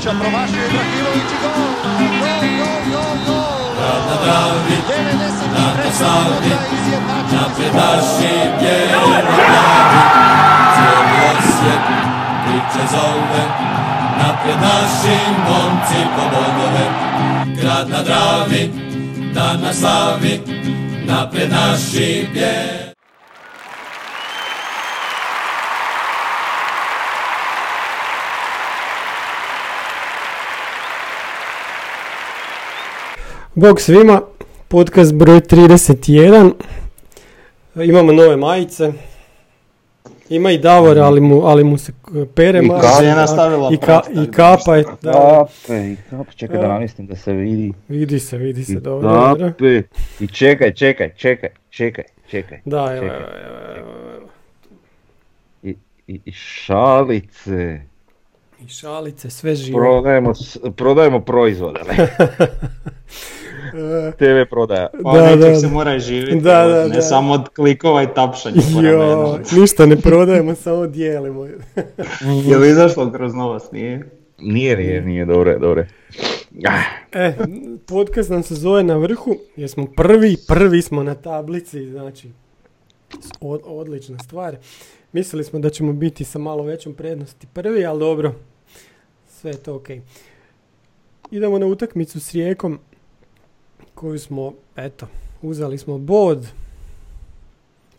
Ibrahimovića, promašio Ibrahimović i gol! Gol, gol, gol, gol! Na Dravi, 93. na Savi, minuta izjednačen napred naši bijeli glavi. Cijeli osjet priče zove, napred naši momci po bodove. Grad na Dravi, dan na slavi, napred naši bijeli. Bog svima, podcast broj 31. Imamo nove majice. Ima i Davor, ali mu, ali mu se pere I majica. kape. Žena stavila I, ka, i kapa je, da, Kape, i kape, čekaj da namislim da se vidi. vidi se, vidi I se, dobro, dobro. kape. I čekaj, čekaj, čekaj, čekaj, čekaj. Da, evo, evo, evo, evo, evo. I, i, i šalice. I šalice, sve živo. Prodajemo, prodajemo proizvode. ne? TV prodaja. Pa Da, nečeg da, se mora živjeti, Da, da, ne da. samo od klikova i tapšanja Jo, ništa ne prodajemo, samo dijelimo. Je li izašlo kroz novost, nije? Nije, nije, nije, dobro, je, dobro. Ah, E, podcast nam se zove na vrhu, jer smo prvi, prvi smo na tablici, znači, od- odlična stvar. Mislili smo da ćemo biti sa malo većom prednosti prvi, ali dobro, sve je to ok. Idemo na utakmicu s Rijekom, koju smo, eto, uzeli smo bod.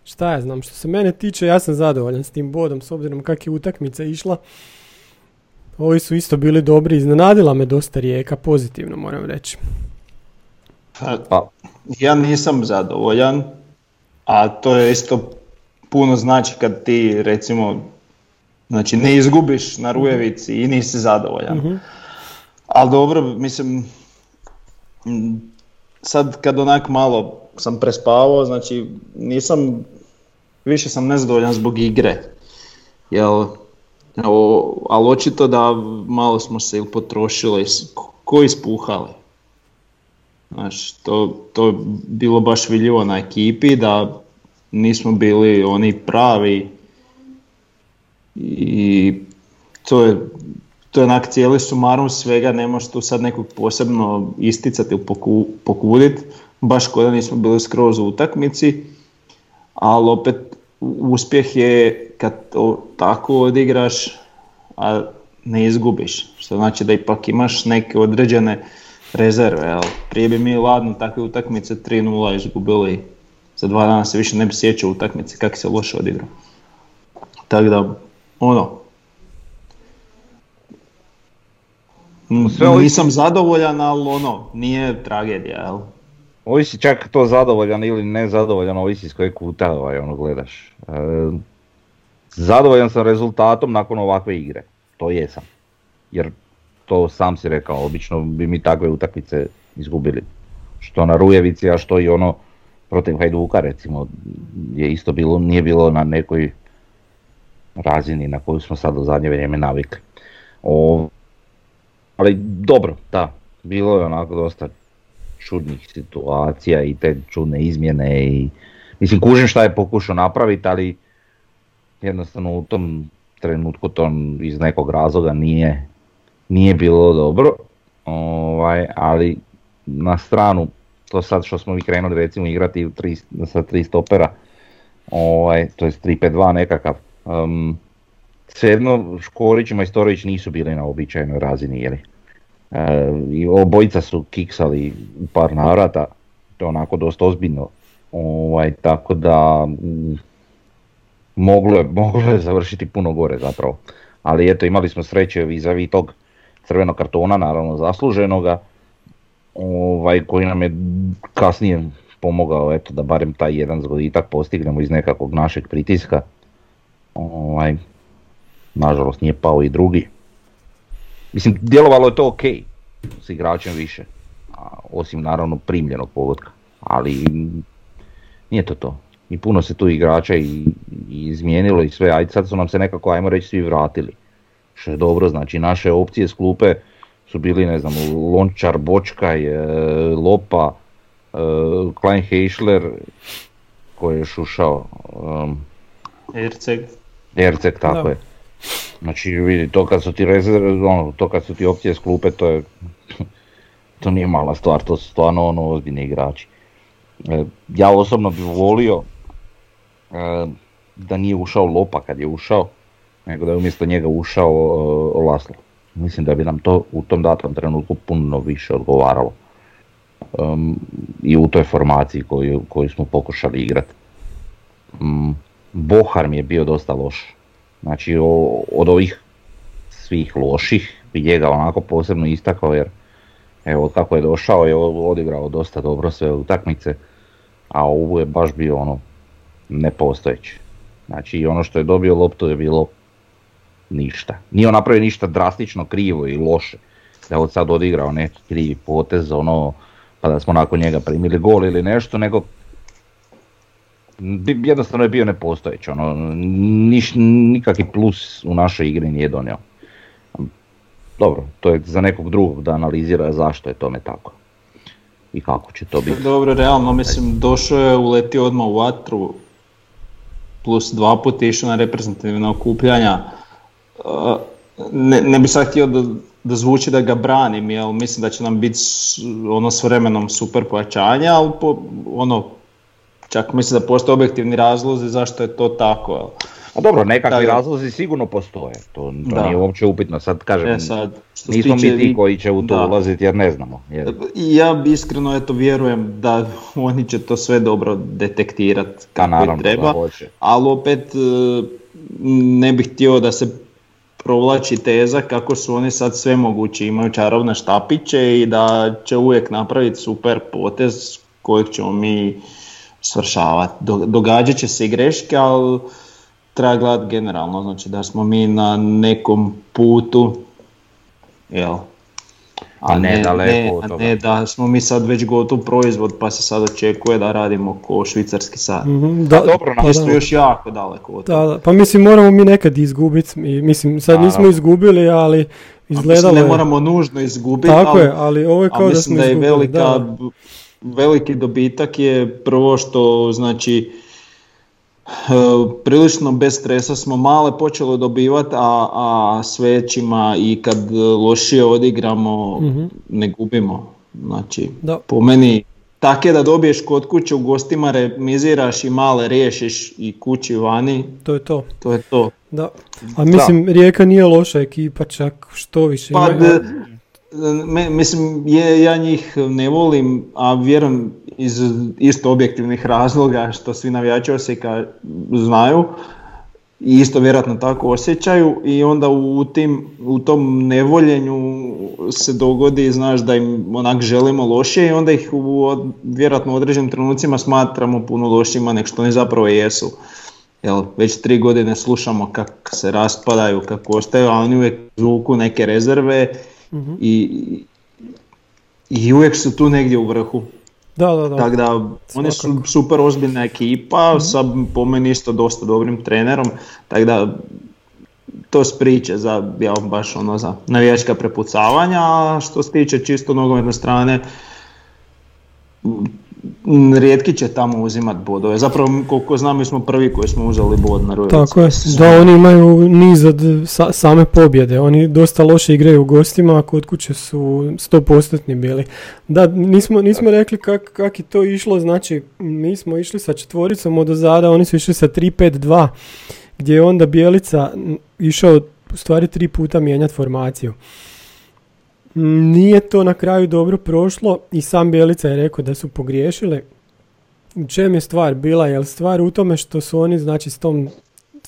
Šta ja znam, što se mene tiče, ja sam zadovoljan s tim bodom, s obzirom kak je utakmica išla. Ovi su isto bili dobri, iznenadila me dosta rijeka, pozitivno moram reći. Pa, ja nisam zadovoljan, a to je isto puno znači kad ti recimo znači ne izgubiš na Rujevici i nisi zadovoljan. Mhm. Ali dobro, mislim, sad kad onak malo sam prespavao, znači nisam, više sam nezadovoljan zbog igre. Jel, o, ali očito da malo smo se ili potrošili, ko ispuhali. Znaš, to, to je bilo baš vidljivo na ekipi da nismo bili oni pravi i to je to je onak cijeli sumarum svega, ne možeš tu sad nekog posebno isticati ili poku, pokudit, baš kod da nismo bili skroz u utakmici, ali opet uspjeh je kad to tako odigraš, a ne izgubiš, što znači da ipak imaš neke određene rezerve, jel? prije bi mi ladno takve utakmice 3-0 izgubili, za dva dana se više ne bi sjećao utakmice kako se loše odigrao. Tako da, ono, Sve ovisi- nisam zadovoljan, ali ono, nije tragedija, jel? ovisi čak to zadovoljan ili nezadovoljan, ovisi s kojeg kuta ovaj, ono gledaš. E, zadovoljan sam rezultatom nakon ovakve igre, to jesam. Jer to sam si rekao, obično bi mi takve utakmice izgubili. Što na Rujevici, a što i ono protiv Hajduka recimo je isto bilo, nije bilo na nekoj razini na koju smo sad u zadnje vrijeme navikli. O, ali dobro, da, bilo je onako dosta čudnih situacija i te čudne izmjene i mislim kužim šta je pokušao napraviti, ali jednostavno u tom trenutku to iz nekog razloga nije, nije bilo dobro, ovaj, ali na stranu to sad što smo mi krenuli recimo igrati tri, sa tri stopera, ovaj, to je 3-5-2 nekakav, um, svejedno Škorić i Majstorović nisu bili na običajnoj razini, jeli? E, I obojica su kiksali u par navrata, to je onako dosta ozbiljno. Ovaj, tako da mm, moglo je, moglo je završiti puno gore zapravo. Ali eto imali smo sreće vis tog crvenog kartona, naravno zasluženoga, ovaj, koji nam je kasnije pomogao eto, da barem taj jedan zgoditak postignemo iz nekakvog našeg pritiska. Ovaj, nažalost nije pao i drugi. Mislim, djelovalo je to ok s igračem više, a, osim naravno primljenog pogotka, ali nije to to. I puno se tu igrača i, i izmijenilo i sve, ajde sad su nam se nekako, ajmo reći, svi vratili. Što je dobro, znači naše opcije s klupe su bili, ne znam, Lončar, Bočkaj, Lopa, e, Klein Heischler, koji je još ušao, um, Erceg. Erceg, tako Da. je. Znači vidi, to kad su ti rezerve, ono, to kad su ti opcije s klupe, to je, to nije mala stvar, to su stvarno ono ozbiljni igrači. E, ja osobno bih volio e, da nije ušao Lopa kad je ušao, nego da je umjesto njega ušao e, Laslo. Mislim da bi nam to u tom datom trenutku puno više odgovaralo. Um, I u toj formaciji koju, koju smo pokušali igrati. Um, Bohar mi je bio dosta loš. Znači o- od ovih svih loših bi njega onako posebno istakao jer evo kako je došao je odigrao dosta dobro sve utakmice, a ovo je baš bio ono nepostojeći. Znači i ono što je dobio loptu je bilo ništa. Nije on napravio ništa drastično krivo i loše. Da od sad odigrao neki krivi potez, ono, pa da smo nakon njega primili gol ili nešto, nego jednostavno je bio nepostojeći, ono, niš, nikakvi plus u našoj igri nije donio. Dobro, to je za nekog drugog da analizira zašto je tome tako. I kako će to biti. Dobro, realno mislim došao je, uletio odmah u vatru, plus dva puta išao na reprezentativna okupljanja. Uh, Ne, ne bi sad htio da, da zvuči da ga branim, jer mislim da će nam biti ono s vremenom super pojačanje, ali po, ono, čak mislim da postoje objektivni razlozi zašto je to tako. A dobro, nekakvi Da, razlozi sigurno postoje, to, to Da. nije uopće upitno. Sad kažem, E sad, što nismo tiče mi ti koji će u to da. ulaziti jer ne znamo. Jer, I ja bi iskreno eto vjerujem da oni će to sve dobro detektirati kako treba, ali opet e, ne bih htio da se provlači teza kako su oni sad sve mogući, imaju čarobne štapiće i da će uvijek napraviti super potez kojeg ćemo mi svršavati. Do- Događat će se i greške, ali treba gledati generalno, znači da smo mi na nekom putu, jel? A ne daleko od a ne da smo mi sad već gotov proizvod pa se sad očekuje da radimo ko švicarski sat. Mhm, Da, dobro, pa Mi da. smo još jako daleko od Da, toga. da, pa mislim moramo mi nekad izgubiti, mislim sad nismo izgubili, ali A izgledalo mislim, je, ne moramo nužno izgubiti, tako ali, je, ali ovo je a kao da mislim smo da je izgubili, velika, da. Veliki dobitak je prvo što znači e, prilično bez stresa smo male počeli dobivati, a, a s većima i kad lošije odigramo Mhm. ne gubimo. Znači, Da. po meni tak je da dobiješ kod kuće u gostima remiziraš i male riješiš i kući vani, To je to, to je to. da. A mislim, Rijeka nije loša ekipa, čak što više. Pa, d- me- mislim, je, ja njih ne volim, a vjerujem iz isto objektivnih razloga što svi navijači Osijeka znaju i isto vjerojatno tako osjećaju i onda u, tim, u tom nevoljenju se dogodi, znaš, da im onak želimo lošije i onda ih u vjerojatno u određenim trenucima smatramo puno lošima nego što oni zapravo jesu. Jel, već tri godine slušamo kako se raspadaju, kako ostaju, a oni uvijek zvuku neke rezerve Mhm. i, i uvijek su tu negdje u vrhu. Da, da, da. Tako da oni su super ozbiljna ekipa sa po meni isto dosta dobrim trenerom, tako da to s priče za, ja, baš ono za navijačka prepucavanja, a što se tiče čisto nogometne strane, rijetki će tamo uzimat bodove. Zapravo koliko znam mi smo prvi koji smo uzeli bod na Rujevici. Tako je, da oni imaju niz od sa- same pobjede, oni dosta loše igraju u gostima, a kod kuće su 100% bili. Da, nismo, nismo rekli kak, kak je to išlo, znači mi smo išli sa četvoricom od ozada, oni su išli sa 3-5-2, gdje je onda Bijelica išao u stvari tri puta mijenjati formaciju. Nije to na kraju dobro prošlo i sam Bijelica je rekao da su pogriješili. U čem je stvar bila? Je li stvar u tome što su oni znači s tom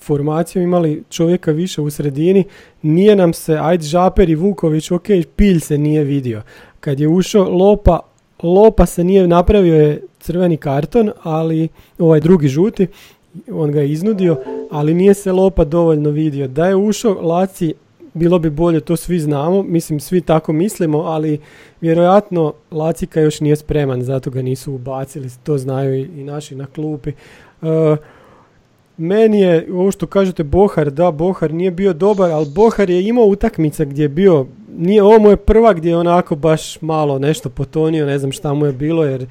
formacijom imali čovjeka više u sredini, nije nam se, ajde Žaper i Vuković, ok, Pilj se nije vidio. Kad je ušao Lopa, Lopa se nije napravio je crveni karton, ali ovaj drugi žuti, on ga je iznudio, ali nije se Lopa dovoljno vidio. Da je ušao Laci, bilo bi bolje, to svi znamo, mislim svi tako mislimo, ali vjerojatno Lacika još nije spreman, zato ga nisu ubacili, to znaju i, i naši na klupi. E, meni je, ovo što kažete Bohar, da, Bohar nije bio dobar, ali Bohar je imao utakmica gdje je bio, nije, ovo mu je prva gdje je onako baš malo nešto potonio, ne znam šta mu je bilo, jer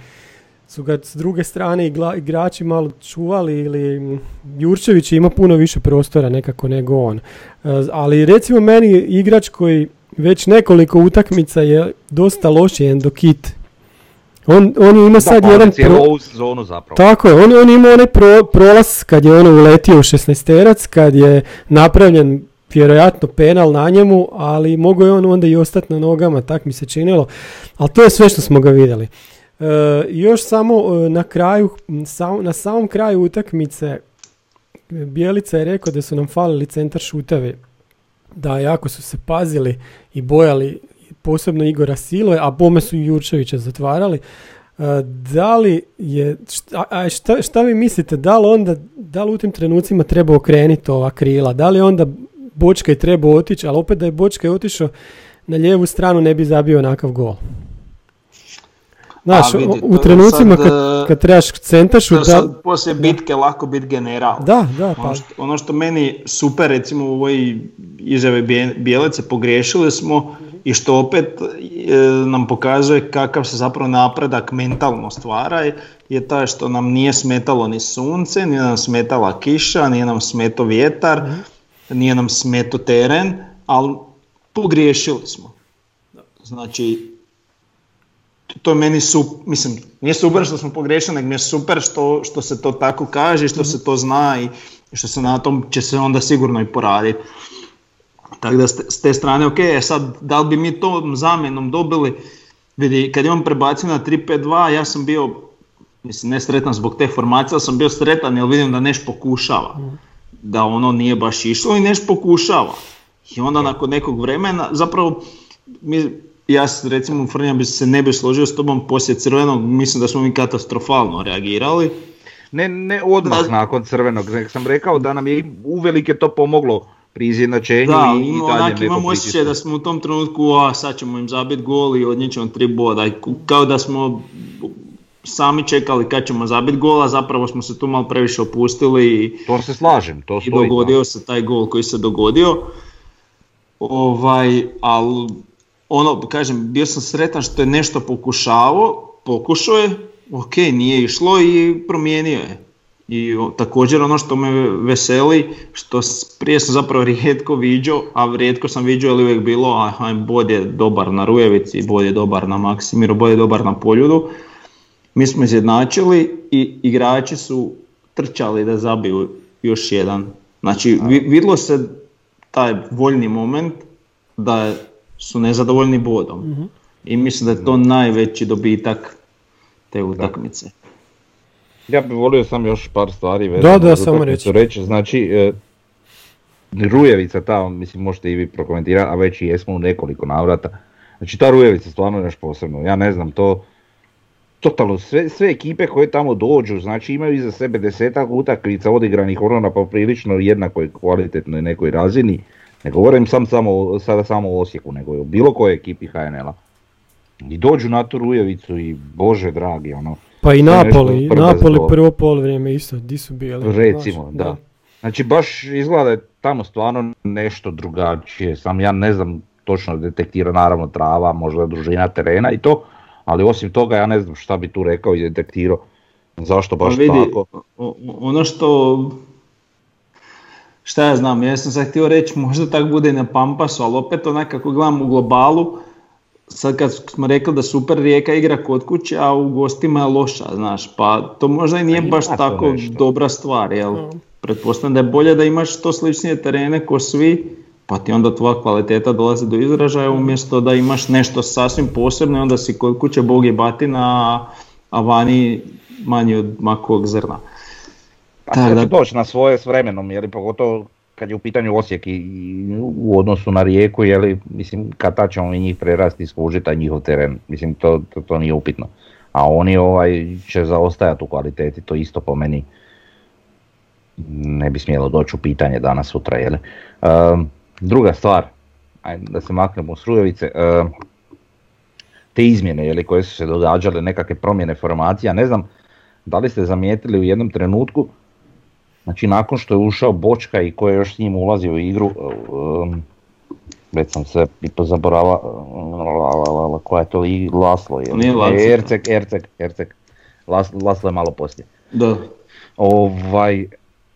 su ga s druge strane igla- igrači malo čuvali ili Jurčević ima puno više prostora nekako nego on. E, ali recimo meni igrač koji već nekoliko utakmica je dosta loši Endokit. On, on ima sad da, pa jedan pro- ovu sezonu zapravo. tako je, on, on je imao onaj pro, prolaz kad je ono uletio u 16 kad je napravljen vjerojatno penal na njemu, ali mogao je on onda i ostati na nogama, tak mi se činilo. Ali to je sve što smo ga vidjeli. E, još samo e, na kraju, na samom kraju utakmice e, Bijelica je rekao da su nam falili centar šutevi. Da, jako su se pazili i bojali posebno Igora Silove, a bome su i Jurčevića zatvarali. Da li je, šta, šta, šta vi mislite, da li onda, da li u tim trenucima treba okrenuti ova krila, da li onda Bočkaj treba otići, ali opet da je Bočkaj otišao na lijevu stranu ne bi zabio onakav gol. Znaš, A, vidi, u trenucima sad, kad, e, kad trebaš je da, sad poslije bitke lako biti general. da, da, pa, Ono što, ono što meni super recimo u ovoj izjave Bije- Bijelice pogriješili smo i što opet e, nam pokazuje kakav se zapravo napredak mentalno stvara je, je taj što nam nije smetalo ni sunce, nije nam smetala kiša, nije nam smeto vjetar, nije nam smeto teren, ali pogriješili smo. Znači, to je meni su, mislim, nije super što smo pogriješili, nego mi je super što, što se to tako kaže, što se to zna i što se na tom će se onda sigurno i poraditi. Tako da s te, strane, ok, e sad, da li bi mi tom zamjenom dobili, vidi, kad je on prebacio na 3-5-2, ja sam bio, mislim, ne sretan zbog te formacije, ali sam bio sretan jer vidim da neš pokušava. Da ono nije baš išlo i neš pokušava. I onda nakon nekog vremena, zapravo, mi, ja recimo Frnja bi se ne bi složio s tobom poslije crvenog, mislim da smo mi katastrofalno reagirali. Ne, ne odmah Da. nakon crvenog, nego sam rekao da nam je uvelike to pomoglo pri izjednačenju Da, i, i dalje imam osjećaj da smo u tom trenutku, a sad ćemo im zabiti gol i odnijet ćemo tri boda. I Kao da smo sami čekali kad ćemo zabiti gol, a zapravo smo se tu malo previše opustili i, To se slažem, to i stoji. dogodio se taj gol koji se dogodio. Ovaj, ali ono, kažem, bio sam sretan što je nešto pokušavao, pokušao je, ok, nije išlo i promijenio je. I također ono što me veseli, što prije sam zapravo rijetko viđao, a rijetko sam viđao je li uvijek bilo, aha, bod je dobar na Rujevici, bod je dobar na Maksimiru, bod je dobar na Poljudu. Mi smo izjednačili i igrači su trčali da zabiju još jedan. Znači, vi- vidlo se taj voljni moment da su nezadovoljni bodom. I mislim da je to najveći dobitak te utakmice. Ja bih volio sam još par stvari Da, vezano da, uz samo reći. reći. Znači, e, Rujevica ta, mislim možete i vi prokomentirati, a već i jesmo u nekoliko navrata. Znači ta Rujevica stvarno je nešto posebno. Ja ne znam, to totalno sve, sve ekipe koje tamo dođu, znači imaju iza sebe desetak utakmica odigranih ono na poprilično jednakoj kvalitetnoj nekoj razini. Ne govorim sam samo, sada samo o Osijeku, nego i o bilo kojoj ekipi HNL-a. I dođu na tu Rujevicu i bože dragi, ono, pa i Napoli, prvo Napoli prvo polovreme isto, di su bili. Recimo, znaš, da. Znači baš izgleda da je tamo stvarno nešto drugačije, sam ja ne znam točno detektira naravno trava, možda družina terena i to, ali osim toga ja ne znam šta bi tu rekao i detektirao, zašto baš Pa vidi, tako. ono što šta ja znam, ja sam sad htio reći možda tak bude i na Pampasu, ali opet onak kako gledam u globalu, sad kad smo rekli da super Rijeka igra kod kuće, a u gostima je loša, znaš, pa to možda i nije ima baš to tako nešto. dobra stvar, jel? Da. Pretpostavljam da je bolje da imaš što sličnije terene ko svi, pa ti onda tvoja kvaliteta dolazi do izražaja umjesto da imaš nešto sasvim posebno i onda si kod kuće bog je batina, a- a vani manji od makovog zrna. Pa to da- će doći na svoje s vremenom, jer pogotovo kad je u pitanju Osijek i, u odnosu na Rijeku, jeli, mislim, kad ta ćemo i njih prerasti i skužiti taj njihov teren, mislim, to, to, to nije upitno. A oni ovaj, će zaostajati u kvaliteti, to isto po meni ne bi smjelo doći u pitanje danas sutra, jeli. Ehm, druga stvar, ajde da se maknemo s Rujevice, ehm, te izmjene jeli, koje su se događale, nekakve promjene formacija, ne znam da li ste zamijetili u jednom trenutku, znači nakon što je ušao Bočka i ko je još s njim ulazio u igru, um, već sam se i pozaborava, koja je to i Laslo, je Nije Laslo. Erceg. Las, Laslo je malo poslije. Da. Ovaj,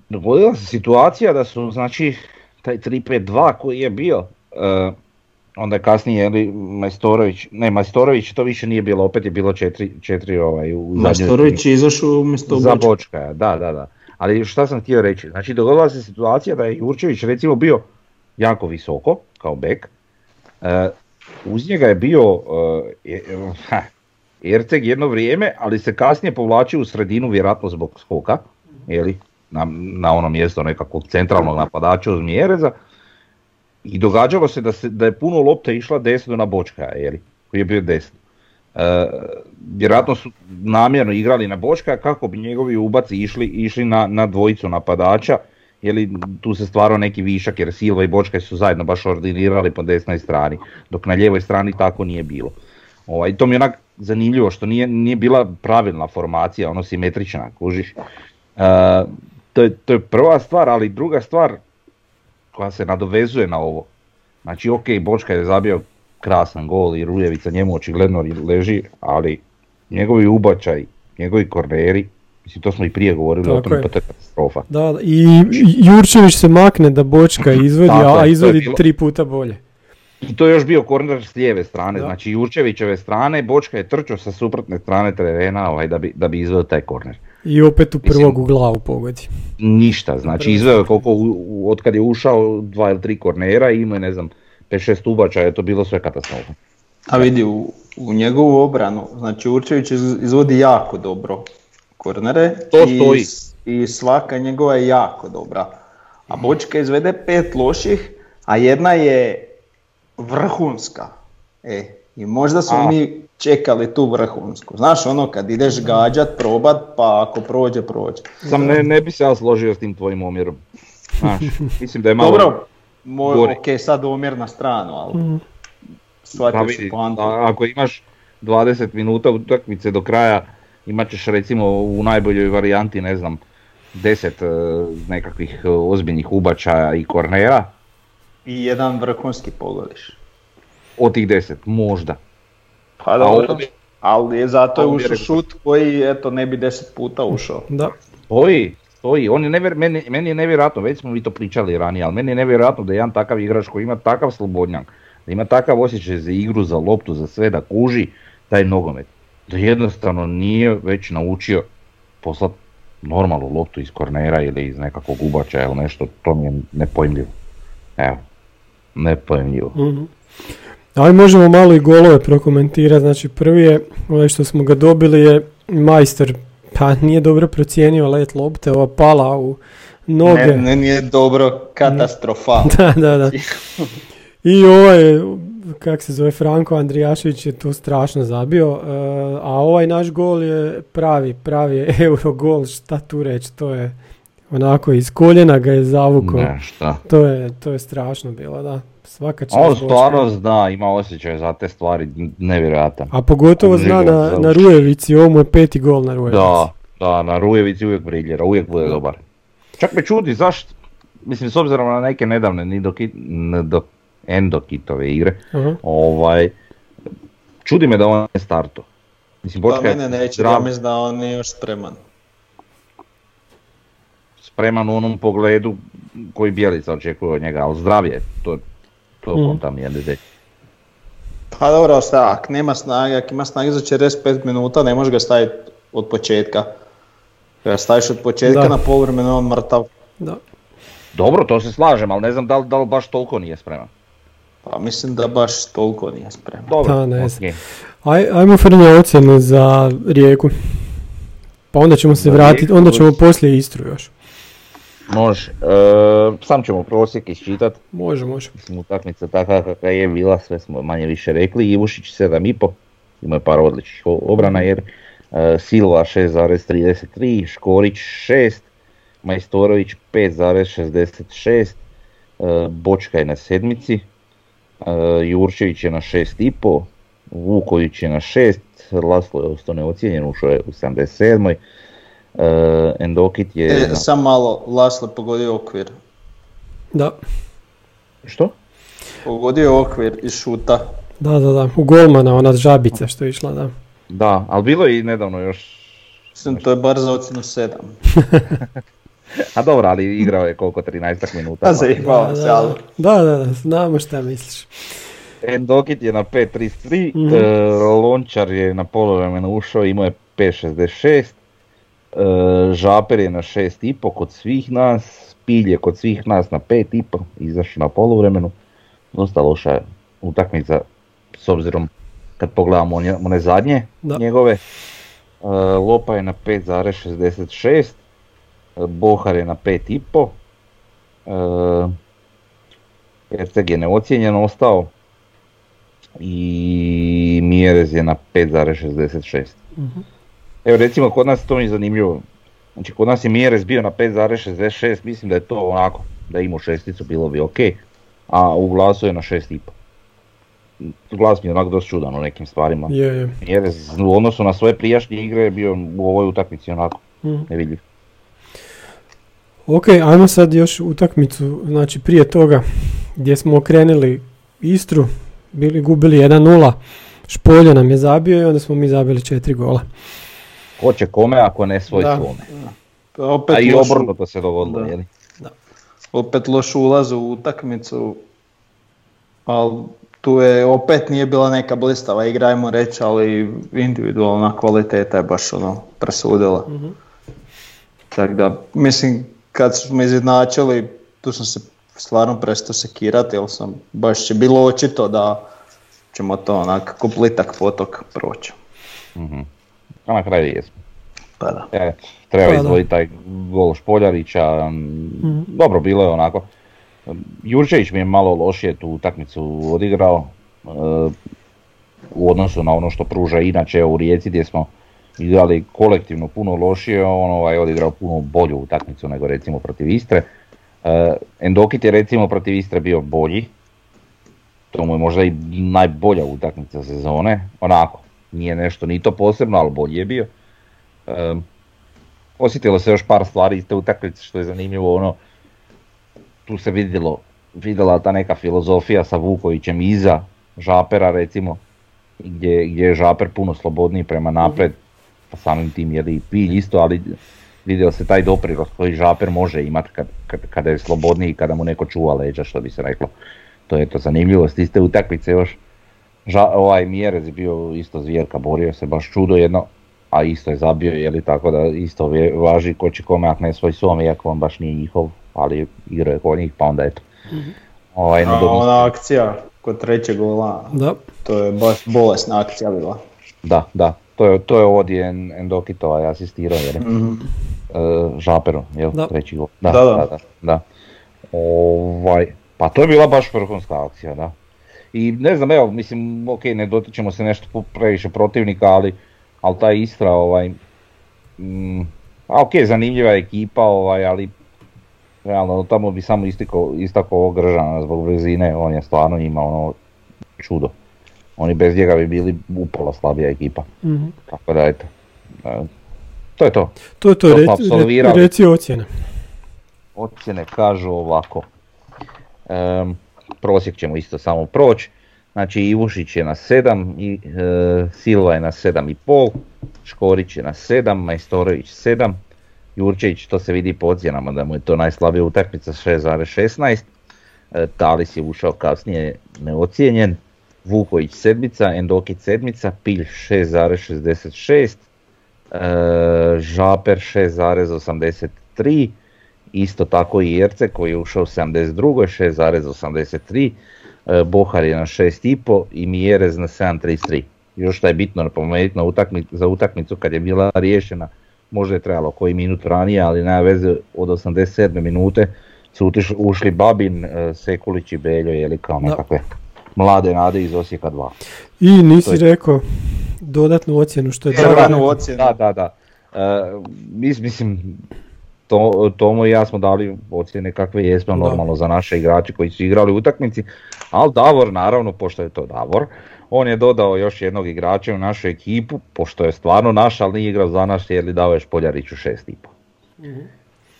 dogodila se situacija da su, znači, taj 3-5-2 koji je bio, eh, onda je kasnije je Majstorović, ne Majstorović to više nije bilo, opet je bilo 4, 4 ovaj, u Majstorović je izašao umjesto za Bočka. Bočka, da, da, da. Ali šta sam htio reći, znači dogodila se situacija da je Jurčević recimo bio jako visoko, kao bek, e, uz njega je bio e, e, ha, Erceg jedno vrijeme, ali se kasnije povlačio u sredinu, vjerojatno zbog skoka, jeli, na, na ono mjesto nekakvog centralnog napadača uz Mjereza, i događalo se da, se da je puno lopte išla desno na Bočka, jeli, koji je bio desno. E, vjerojatno su namjerno igrali na Bočka kako bi njegovi ubaci išli, išli na, na dvojicu napadača, jer tu se stvarao neki višak jer Silva i Bočka su zajedno baš ordinirali po desnoj strani, dok na lijevoj strani tako nije bilo. Ovaj, to mi je onak zanimljivo što nije, nije bila pravilna formacija, ono simetrična, kužiš. E, to, je, to je prva stvar, ali druga stvar koja se nadovezuje na ovo. Znači ok, Bočka je zabio krasan gol i Rujevica njemu očigledno leži, ali njegovi ubačaj, njegovi korneri, mislim to smo i prije govorili o Tako tome, je. pa to je katastrofa. Da, da, i Jurčević se makne da Bočka izvodi, Tako a izvodi bilo. tri puta bolje. I to je još bio korner s lijeve strane, Da. znači Jurčevićeve strane, Bočka je trčao sa suprotne strane terena ovaj, da, bi, da bi izveo taj korner. I opet u Mislim- prvog u glavu pogodi. Ništa, znači izveo je koliko, u, u- od kad je ušao dva ili tri kornera i imao je ne znam 5-6 ubačaja, to je bilo sve katastrofa. A vidi, u, u njegovu obranu, znači Určević iz- izvodi jako dobro kornere To i, stoji. i svaka njegova je jako dobra. A Bočka izvede pet loših, a jedna je vrhunska. E, i možda smo A. mi čekali tu vrhunsku. Znaš ono kad ideš gađat, probat, pa ako prođe, prođe. Sam ne, ne bi se ja složio s tim tvojim omjerom. Znaš, mislim da je malo... Dobro, moj, gori. ok, sad omjer na stranu, ali Mm. Pa shvatio si vidi, poantu. a- ako imaš 20 minuta utakmice do kraja, imat ćeš recimo u najboljoj varijanti, ne znam, 10 e, nekakvih ozbiljnih ubačaja i kornera, I jedan vrhunski pogodiš. od tih 10, možda. Pa A dobro, ovdje- ali je zato je ušao šut koji eto ne bi deset puta ušao. Da. Stoji, stoji, on je nevjer, meni, meni je nevjerojatno, već smo mi to pričali ranije, ali meni je nevjerojatno da jedan takav igrač koji ima takav slobodnjak, da ima takav osjećaj za igru, za loptu, za sve, da kuži taj nogomet. Da jednostavno nije već naučio poslat normalnu loptu iz kornera ili iz nekakvog ubačaja ili nešto, to mi je nepojmljivo. Evo, nepojmljivo. Mhm. Ali možemo malo i golove prokomentirati. Znači prvi je, ovaj što smo ga dobili je majstor, pa nije dobro procijenio let lopte, ova pala u noge. Ne, ne, nije dobro, katastrofal. Da, da, da. I ovaj, kak se zove, Franko Andrijašević je tu strašno zabio, e, a ovaj naš gol je pravi, pravi euro gol, šta tu reći, to je onako iz koljena ga je zavukao. Ne, šta. To je, to je strašno bilo, da. Svaka čast On stvarno zna, ima osjećaj za te stvari, nevjerojatan. A pogotovo zna na, na. Rujevici, ovo mu je peti gol na Rujevici. Da, da, na Rujevici uvijek briljera, uvijek bude dobar. Čak me čudi zašto, mislim s obzirom na neke nedavne nidoki, ndo, endokitove igre, Aha. ovaj, čudi me da on ne starto. Mislim, Pa Bočka je mene neće, ja mislim da on nije još spreman. spreman u onom pogledu koji Bjelica očekuje od njega, ali zdrav je, to, to Mhm. kontam je NDD. Pa dobro, šta, ako nema snage, ako ima snage za 45 minuta, ne možeš ga staviti od početka. Kad ga staviš od početka Da. na povremeno on mrtav. Da. Dobro, to se slažem, ali ne znam da li, da li baš toliko nije spreman. Pa mislim da baš toliko nije spreman. Dobro, Da, ne ok. znam. Aj, ajmo Frnja ocjenu za Rijeku. Pa onda ćemo se vratiti, onda ćemo poslije Istru još. Može, e, sam ćemo prosjek iščitat. Može, može. Mislim, utakmica takva kakva je bila, sve smo manje više rekli. Ivušić 7,5, ima je par odličnih obrana jer e, Silva 6,33, Škorić 6, Majstorović 5,66, e, Bočka je na sedmici, e, Jurčević je na 6,5, Vuković je na 6, Laslo je ostao neocijenjen, ušao je u 77. E, Endokit je E, na... sam malo, Laslo pogodio okvir. Da, Što? Pogodio okvir iz šuta. da, da, da. U golmana ona žabica što je išla, da. Da, ali bilo je i nedavno još Mislim, to je bar za ocjenu 7. A dobro, ali igrao je koliko, 13 minuta. A zajebao se, ali... Da, da, da, znamo šta misliš. Endokit je na 5.33, Mhm. e, Lončar je na polovremenu ušao, imao je 5.66, e, Žaper je na 6.5 kod svih nas, Pilj je kod svih nas na 5.5, izašao na poluvremenu. Dosta loša utakmica s obzirom kad pogledamo one, one zadnje Da. njegove. E, Lopa je na 5.66, e, Bohar je na 5.5, e, Erceg je neocijenjen ostao i Mjerez je na 5.66. Mhm. Evo recimo kod nas to mi je zanimljivo. Znači kod nas je Mjerez bio na 5.66, mislim da je to onako, da je imao šesticu bilo bi ok, a u glasu je na 6.5. Glas mi je onako dosta čudan u nekim stvarima. Je, je. Mjerez u odnosu na svoje prijašnje igre je bio u ovoj utakmici onako Mhm. nevidljiv. Ok, ajmo sad još utakmicu, znači prije toga gdje smo okrenuli Istru, bili gubili 1-0, Špolja nam je zabio i onda smo mi zabili 4 gola. Ko će kome ako ne svoj Da. svome. Opet A i obrnuto se dogodilo, Da. jeli? opet loš ulaz u utakmicu, ali tu je opet nije bila neka blistava igra, ajmo reći, ali individualna kvaliteta je baš ono presudila. Mhm. Tako da, mislim, kad smo izjednačili, tu sam se stvarno prestao sekirati, jer sam, baš je bilo očito da ćemo to onak ko plitak potok proći. Mhm. A na kraju jesmo. Pa da. E, treba Pa izdvojiti taj gol Špoljarića, m, dobro bilo je onako. Jurčević mi je malo lošije tu utakmicu odigrao e, u odnosu na ono što pruža inače u Rijeci gdje smo igrali kolektivno puno lošije, on ovaj odigrao puno bolju utakmicu nego recimo protiv Istre. E, Endokit je recimo protiv Istre bio bolji, to mu je možda i najbolja utakmica sezone, onako, nije nešto ni to posebno, ali bolji je bio. Um, osjetilo se još par stvari iz te utakmice što je zanimljivo, ono, tu se vidjelo, vidjela ta neka filozofija sa Vukovićem iza Žapera recimo, gdje, gdje je Žaper puno slobodniji prema napred, pa samim tim je i Pilj isto, ali vidio se taj doprinos koji Žaper može imati kad, kad, kada je slobodniji i kada mu neko čuva leđa, što bi se reklo. To je to zanimljivost iz te utakmice još. Ža, ovaj Mjerez je bio isto zvijerka, borio se baš čudo jedno, a isto je zabio, je li tako da isto vje- važi ko će kome ne svoj svom, iako on baš nije njihov, ali igrao je kod njih, pa onda eto. Ovaj, A ona akcija kod trećeg gola, Da, to je baš bolesna akcija bila. Da, da, to je, to je ovo gdje je asistirao, jer uh, Žaperu, jel, Da. treći gol. Da, Da, da, da. da, da. Ovaj, pa to je bila baš vrhunska akcija, da. I ne znam, evo, mislim, ok, ne dotičemo se nešto previše protivnika, ali, ali ta Istra, ovaj, mm, a ok, zanimljiva je ekipa, ovaj, ali realno tamo bi samo istiko, istako ovog Gržana zbog brzine, on je stvarno njima ono čudo. Oni bez njega bi bili upola slabija ekipa. mhm. Tako da eto. E, To je to. to je to, To reci, reci ocjene. Ocjene kažu ovako. Em, prosjek ćemo isto samo proći. Znači Ivušić je na 7, i, e, Silva je na 7,5, Škorić je na 7, Majstorović 7, Jurčević, to se vidi po ocjenama da mu je to najslabija utakmica 6,16, e, Talis je ušao kasnije neocijenjen, Vuković sedmica, Endokić sedmica, Pilj 6,66, e, Žaper 6,83, isto tako i Jerce koji je ušao u 72. 6,83, e, Bohar je na 6,5 i Mjerez na 7,33. Još što je bitno napomenuti na utakmi- za utakmicu kad je bila riješena, možda je trebalo koji minut ranije, ali nema veze od 87. minute su utiš- ušli Babin, e, Sekulić i Beljo, jeli kao nekakve mlade nade iz Osijeka 2. I nisi je- rekao dodatnu ocjenu što je Dragan ocjenu. Da, da, da. E, mis- mislim, to, Tomo i ja smo dali ocjene kakve jesmo Da. normalno za naše igrače koji su igrali u utakmici, ali Davor naravno, pošto je to Davor, on je dodao još jednog igrača u našu ekipu, pošto je stvarno naš, ali nije igrao za naš jer li dao je Špoljariću šest i po.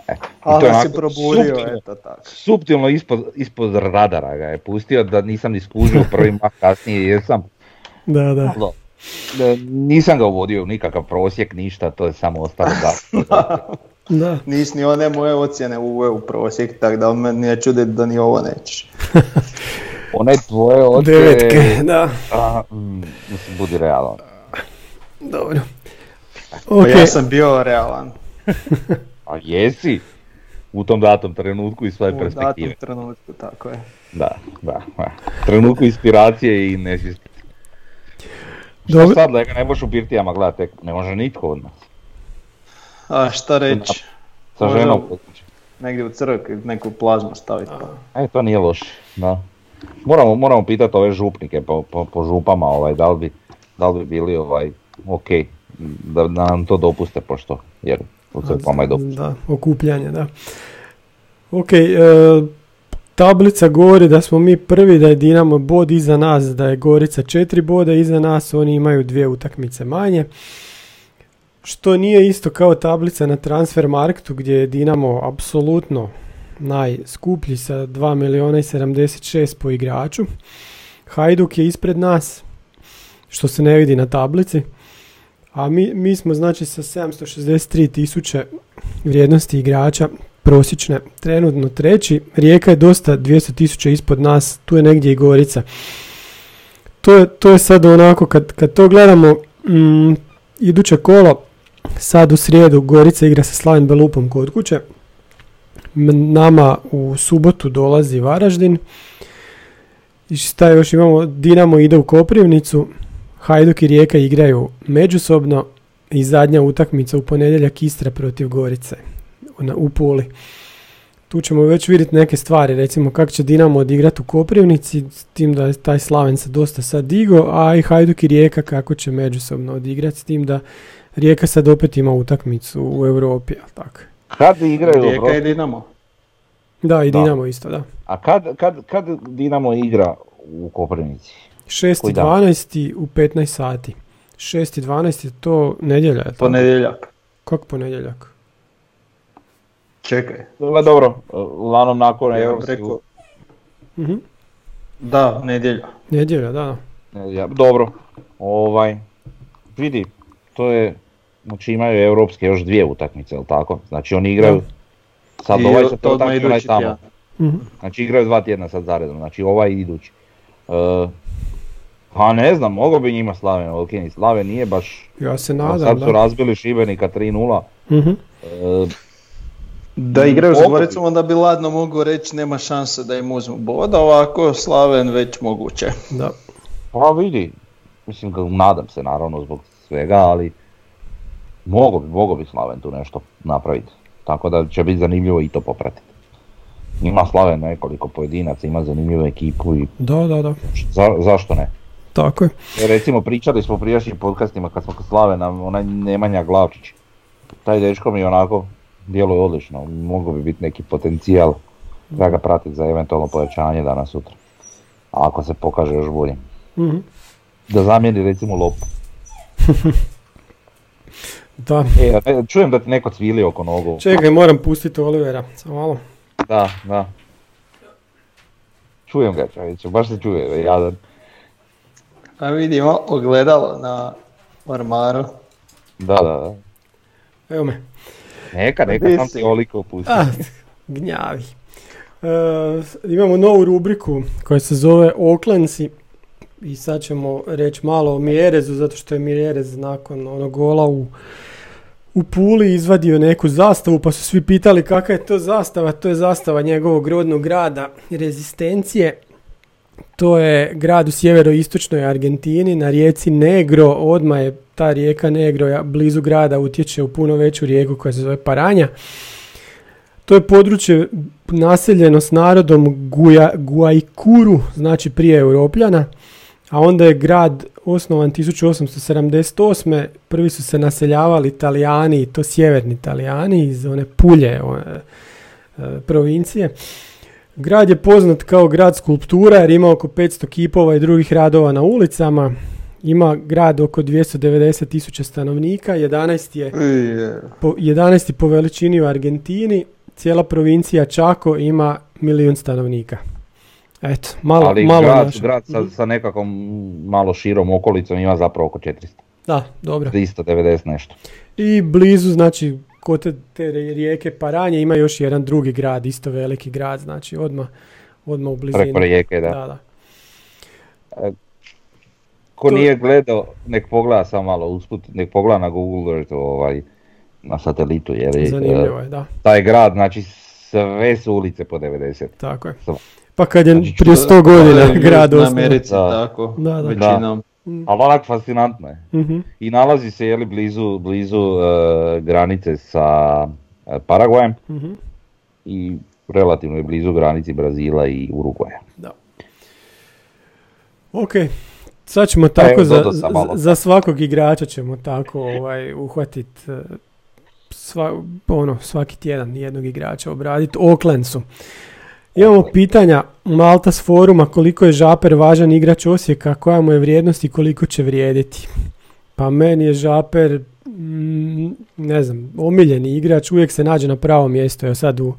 Eto, i Ali to je onako probudio, eto tako. suptilno ispod, ispod radara ga je pustio da nisam ni skužio prvi mah, kasnije jesam. Da, da. No, Nisam ga uvodio u nikakav prosjek, ništa, to je samo ostalo da. Da. Nis ni one moje ocjene uveo u prosjek, tako da me nije čudi da ni ovo nećeš. One tvoje oce... Devetke, da. A, mm, mislim, budi realan. Dobro. Pa Ok, ja sam bio realan A jesi? U tom datom trenutku iz svoje u perspektive. datom trenutku, tako je. Da, da, da. Trenutku inspiracije i nesvijesti. Što Dobro. sad, da ga ne možeš u birtijama gledati, ne može nitko od nas. A šta reći, Sa ženom. negdje u crkvi neku plazmu staviti pa. E, to nije loše, da. Moramo, moramo pitati ove župnike po, po, po župama, ovaj, da li bi, da li bi bili ovaj, ok, da, da nam to dopuste, pošto, jer u crkvama je dopušte. Da, okupljanje, da. Ok, e, tablica govori da smo mi prvi, da je Dinamo bod iza nas, da je Gorica četiri boda iza nas, oni imaju dvije utakmice manje. Što nije isto kao tablica na transfer marktu gdje je Dinamo apsolutno najskuplji sa 2 miliona i 76 po igraču. Hajduk je ispred nas, što se ne vidi na tablici. A mi, mi smo znači sa 763 tisuće vrijednosti igrača prosječne trenutno treći. Rijeka je dosta 200 tisuća ispod nas, tu je negdje i Gorica. To je, to je sad onako, kad, kad to gledamo, mm, iduće kolo, sad u srijedu Gorica igra sa Slaven Belupom kod kuće. Nama u subotu dolazi Varaždin. I šta još imamo? Dinamo ide u Koprivnicu, Hajduk i Rijeka igraju međusobno i zadnja utakmica u ponedjeljak Istra protiv Gorice u Puli. Tu ćemo već vidjeti neke stvari, recimo kako će Dinamo odigrati u Koprivnici, s tim da je taj Slaven se dosta sad digo, a i Hajduk i Rijeka kako će međusobno odigrati, s tim da Rijeka sad opet ima utakmicu u Europi, jel tako? Kad igraju, Rijeka i Dinamo. Da, i Da. Dinamo isto, da. a kad, kad, kad Dinamo igra u Koprivnici? 6. Koji dan? 12. u 15 sati. 6. 12. je to nedjelja, je tako? Ponedjeljak. Kako ponedjeljak? Čekaj. Pa dobro, uglavnom nakon Europske rekao, Mhm. da, nedjelja. Nedjelja, da, da. Ne, ja- dobro, ovaj, vidi, to je, znači imaju europske još dvije utakmice, jel tako? Znači oni igraju, sad I ovaj će to onaj tamo. Mhm. Znači igraju dva tjedna sad zaredom, znači ovaj idući. E, pa ne znam, mogo bi njima Slaven Volkini. Slaven nije baš, Ja se nadam, sad su da. razbili Šibenika 3-0. Mhm. E, Da igraju s. Goricom, onda bi ladno mogu reći nema šanse da im uzmu bod, a ovako Slaven već moguće. Da. pa vidi, mislim, nadam se naravno zbog svega, ali mogo bi, mogo bi Slaven tu nešto napraviti. Tako da će biti zanimljivo i to popratiti. Ima Slaven nekoliko pojedinaca, ima zanimljivu ekipu i Da, da, da. za- zašto ne? Tako je. Jer recimo pričali smo u prijašnjim podcastima kad smo kod Slavena, onaj Nemanja Glavčić. Taj dečko mi onako djeluje odlično, mogu bi biti neki potencijal da ga pratiti za eventualno pojačanje danas sutra. A ako se pokaže još bolje. Mhm. Da zamijeni recimo lopu. Da. E, a čujem da ti neko cvili oko nogu. Čekaj, moram pustiti Olivera. Samo malo. Da, da. Čujem ga čovječe, baš se čuje, jadan. A vidimo ogledalo na ormaru. Da, da, da. Evo me. Neka, neka, sam si? ti oliko pusti. Ah, gnjavi. E, imamo novu rubriku koja se zove Oklensi. I sad ćemo reći malo o Mjerezu, zato što je Mjerez nakon onog gola u, u Puli izvadio neku zastavu, pa su svi pitali kakva je to zastava. To je zastava njegovog rodnog grada, Rezistencije. To je grad u sjeveroistočnoj Argentini, na rijeci Negro, odmah je ta rijeka Negro blizu grada utječe u puno veću rijeku koja se zove Paranja. To je područje naseljeno s narodom Guja, Guajkuru, znači prije Europljana, a onda je grad osnovan 1878. Prvi su se naseljavali Italijani, i to sjeverni Italijani iz one Pulje o, e, e, provincije. Grad je poznat kao grad skulptura jer ima oko 500 kipova i drugih radova na ulicama. Ima grad oko 290 tisuća stanovnika, 11 je po, 11. po veličini u Argentini, cijela provincija Čako ima milijun stanovnika. Eto, malo, ali malo grad, naše. grad sa, sa nekakvom malo širom okolicom ima zapravo oko 400. Da, dobro. 390 nešto. I blizu, znači, kod te, te rijeke Paranje ima još jedan drugi grad, isto veliki grad, znači odmah, odmah u blizini. Preko rijeke, da. Da, da. Ko To- nije gledao, nek pogleda samo malo usput, nek pogleda na Google Earth, ovaj, na satelitu, jer je, Zanimljivo e, je, da, taj grad, znači sve su ulice po 90. tako je. Samo. Pa kad je Znači, prije sto godina grad osnovan. Americi, Da. tako, Da, da. većinom. Ali onak fascinantno je. Mhm. I nalazi se jeli, blizu, blizu e, granice sa e, Paraguajem Mhm. i relativno je blizu granici Brazila i Urugvaja. Da. Ok, sad ćemo tako evo, za, za, malo. za svakog igrača ćemo tako ovaj, uhvatit eh, sva, ono, svaki tjedan jednog igrača obraditi. Oakland su. Imamo pitanja Malta s foruma koliko je Žaper važan igrač Osijeka, koja mu je vrijednost i koliko će vrijediti. Pa meni je Žaper, mm, ne znam, omiljeni igrač, uvijek se nađe na pravom mjestu, evo sad u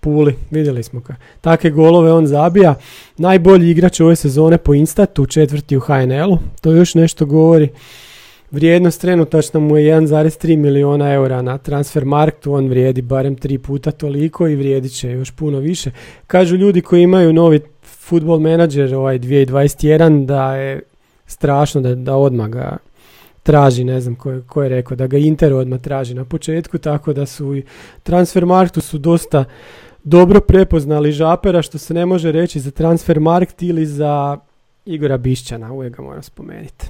Puli, vidjeli smo ga. Takve golove on zabija. Najbolji igrač ove sezone po Instatu, četvrti u HNL-u. To još nešto govori. Vrijednost trenutačno mu je 1,3 miliona eura na transfer marktu, on vrijedi barem tri puta toliko i vrijedit će još puno više. Kažu ljudi koji imaju novi football menadžer ovaj 2021 da je strašno da, da odmah ga traži, ne znam ko je, ko je rekao, da ga Inter odmah traži na početku, tako da su i transfer marktu su dosta dobro prepoznali Žapera, što se ne može reći za transfer markt ili za Igora Bišćana, uvijek ga moram spomenuti.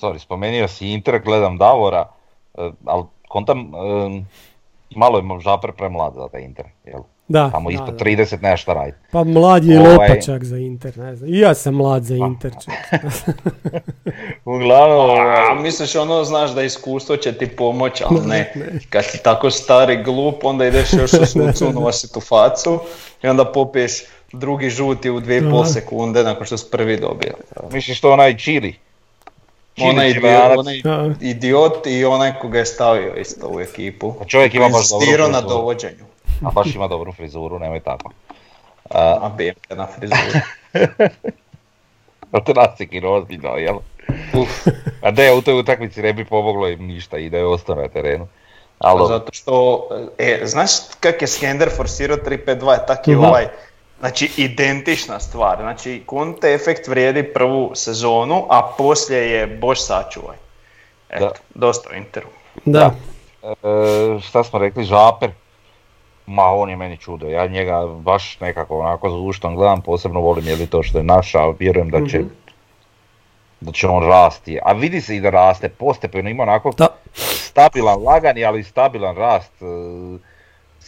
Sorry, spomenuo si Inter, gledam Davora, e, ali kontam, e, malo je Žaper premlad za taj Inter, jel? Da, Tamo da, ispod da. 30 nema šta raditi. Pa mlad je Ovaj- lopa čak za Inter, ne znam. I ja sam mlad za Inter. čak. Uglavnom, A ovaj, misliš ono, znaš da iskustvo će ti pomoći, ali ne. Kad si tako stari glup, onda ideš još u sucu, nosi tu facu i onda popiješ drugi žuti u dvije i pol Da. sekunde nakon što si prvi dobio. misliš to onaj Čili? Onaj, idiot, onaj idiot i onaj ko ga je stavio isto u ekipu. Pa čovjek ima baš dobru Inzistirao na frizuru. dovođenju. A baš ima dobru frizuru, nemoj tako. A bijem te na frizuru. A to nasiki ozbiljno, jel? Uf, A da je u toj utakmici ne bi pomoglo im ništa i da je ostao na terenu. Ali, pa zato što, e, znaš kak je Skender forsirao 3-5-2, tak i Mhm. ovaj. Znači, identična stvar. Znači, Conte efekt vrijedi prvu sezonu, a poslije je boš sačuvaj. Eto, Da. dosta Interu. Da. e, šta smo rekli, Žaper? Ma on je meni čudo, ja njega baš nekako onako zvuštan gledam, posebno volim je li to što je naša, a vjerujem da će, Mhm. da će on rasti. A vidi se i da raste, postepeno ima onako Da. stabilan, lagani, ali stabilan rast. e,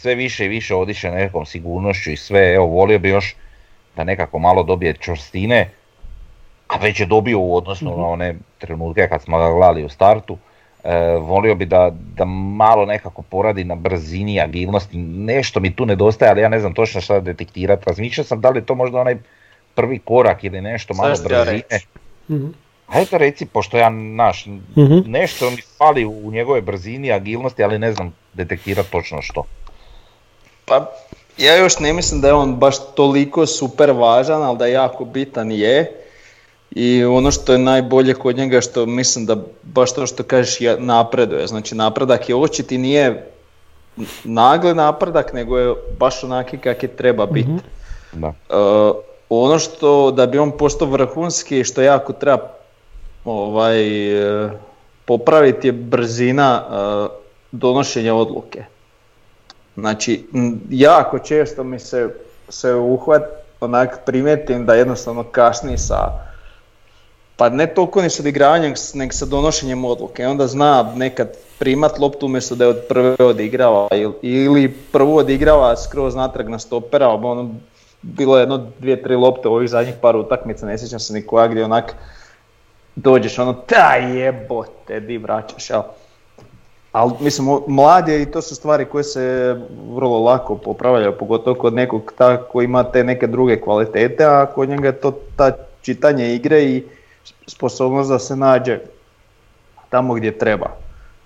Sve više i više odiše nekom sigurnošću i sve, evo volio bi još da nekako malo dobije čvrstine, a već je dobio u odnosu na one trenutke kad smo ga gledali u startu. E, volio bi da, da malo nekako poradi na brzini, agilnosti, nešto mi tu nedostaje, ali ja ne znam točno šta detektirati. Razmišljao sam da li je to možda onaj prvi korak ili nešto malo ja brzine. reći. Mhm. Ajde reci, pošto ja naš, Mhm. nešto mi fali u njegove brzini, agilnosti, ali ne znam detektirati točno što. Pa, ja još ne mislim da je on baš toliko super važan, ali da je jako bitan je. I ono što je najbolje kod njega što mislim da baš to što kažeš je napreduje. Znači napredak je očiti nije nagli napredak, nego je baš onaki kak je treba biti. Da. E, ono što da bi on postao vrhunski što jako treba ovaj, e, popraviti je brzina e, donošenja odluke. Znači, jako često mi se, se uhvat, onak primijetim da jednostavno kasni sa, pa ne toliko ni sa odigravanjem, nego sa donošenjem odluke. Onda zna nekad primat loptu umjesto da je od prve odigrava ili, prvu odigrava skroz natrag na stopera, ono, bilo je jedno, dvije, tri lopte u ovih zadnjih par utakmica, ne sjećam se ni koja gdje onak dođeš ono, ta jebote, di vraćaš, jel? Ali mislim, mlad je i to su stvari koje se vrlo lako popravljaju, pogotovo kod nekog ta, koji ima te neke druge kvalitete, a kod njega je to ta čitanje igre i sposobnost da se nađe tamo gdje treba.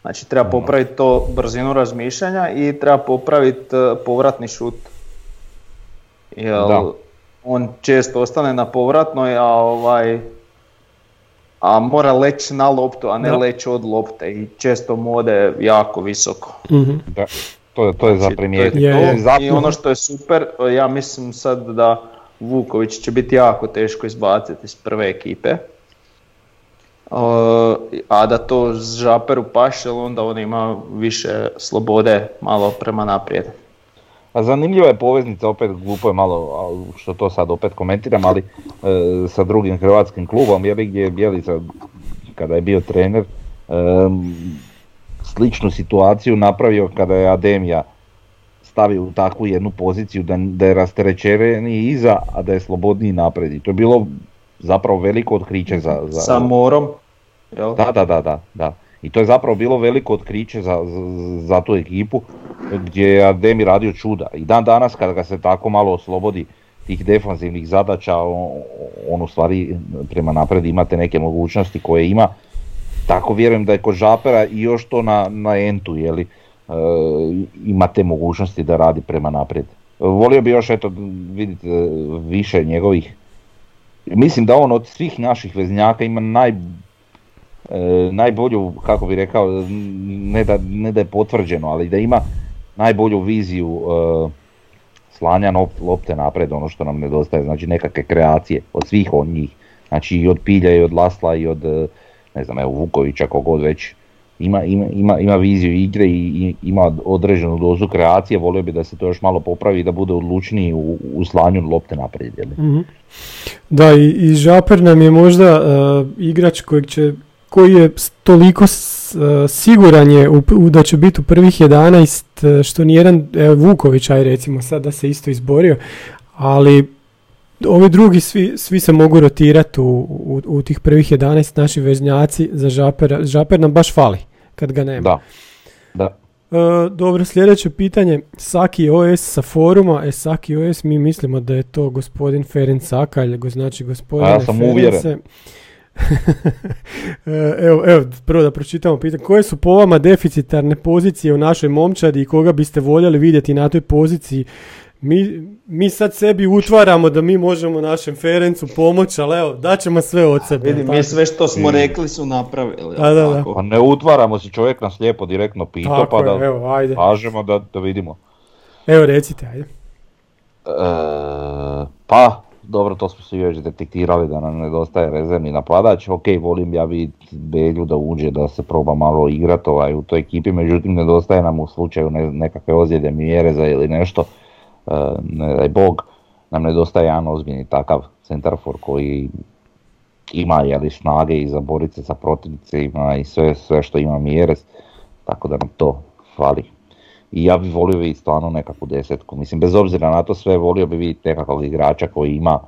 Znači treba popraviti to brzinu razmišljanja i treba popraviti eh, povratni šut. Jer Da. on često ostane na povratnoj, a ovaj a mora leći na loptu, a ne Da. leći od lopte i često mu ode jako visoko. Mhm. Da, to, je- to je za Znači, primijetiti. Je, to je. I ono što je super, ja mislim sad da Vuković će biti jako teško izbaciti iz prve ekipe. Uh, a da to Žaperu paše, onda on ima više slobode malo prema naprijed. A zanimljiva je poveznica, opet glupo je malo što to sad opet komentiram, ali e, sa drugim hrvatskim klubom, je gdje je Bjelica kada je bio trener, em, sličnu situaciju napravio kada je Ademija stavio u takvu jednu poziciju da, da je rasterećeniji iza, a da je slobodniji naprijed. I to je bilo zapravo veliko otkriće za... za Sa morom, jel? Da, da, da, da, da. I to je zapravo bilo veliko otkriće za, za, tu ekipu gdje je Ademi radio čuda. I dan danas kada ga se tako malo oslobodi tih defanzivnih zadaća, on, on u stvari prema naprijed imate neke mogućnosti koje ima. Tako vjerujem da je kod Žapera i još to na, na entu, jeli, e, ima te mogućnosti da radi prema naprijed. Volio bi još eto vidjeti više njegovih Mislim da on od svih naših veznjaka ima naj, najbolju, kako bi rekao, ne da, ne da je potvrđeno, ali da ima najbolju viziju e, slanja lopte napred, ono što nam nedostaje, znači nekakve kreacije od svih od njih, znači i od Pilja i od Lasla i od, e, ne znam, evo Vukovića, kogod već, ima, ima, ima, viziju igre i, i ima određenu dozu kreacije, volio bi da se to još malo popravi i da bude odlučniji u, u slanju lopte naprijed. Mhm. Da, i, i Žaper nam je možda e, igrač kojeg će, koji je toliko e, siguran je u, u- da će biti u prvih 11, e, što nijedan, evo Vuković, aj recimo sad da se isto izborio, ali ovi drugi svi, svi se mogu rotirati u, u, u tih prvih 11 naši veznjaci za Žapera. Žaper nam baš fali kad ga nema. Da, da. E, dobro, sljedeće pitanje. Saki OS sa foruma. E, Saki OS, mi mislimo da je to gospodin Ferenc Sakalj, znači gospodine A ja sam uvjeren. Ference. E, evo, evo, prvo da pročitamo pitanje. Koje su po vama deficitarne pozicije u našoj momčadi i koga biste voljeli vidjeti na toj poziciji? Mi, mi sad sebi utvaramo da mi možemo našem Ferencu pomoći, ali evo, daćemo sve od sebe. Vidi, tako? mi sve što smo I- rekli su napravili. Da, jel da, da. Pa ne utvaramo se, čovjek nas lijepo direktno pita Tako pa je, da evo, ajde. kažemo da, da vidimo. Evo, recite, ajde. E, pa, dobro, to smo svi već detektirali da nam nedostaje rezervni napadač. Ok, volim ja vidjeti Belju da uđe, da se proba malo igrat ovaj, u toj ekipi, međutim nedostaje nam u slučaju ne, nekakve ozljede Mjereza ili nešto, e, ne daj Bog, nam nedostaje jedan ozbiljni takav centarfor koji ima jeli, snage i za borit se sa protivnicima i sve, sve što ima Mjerez, tako da nam to fali. I ja bih volio vidjeti stvarno nekakvu desetku. Mislim, bez obzira na to sve, volio bih vidjeti nekakvog igrača koji ima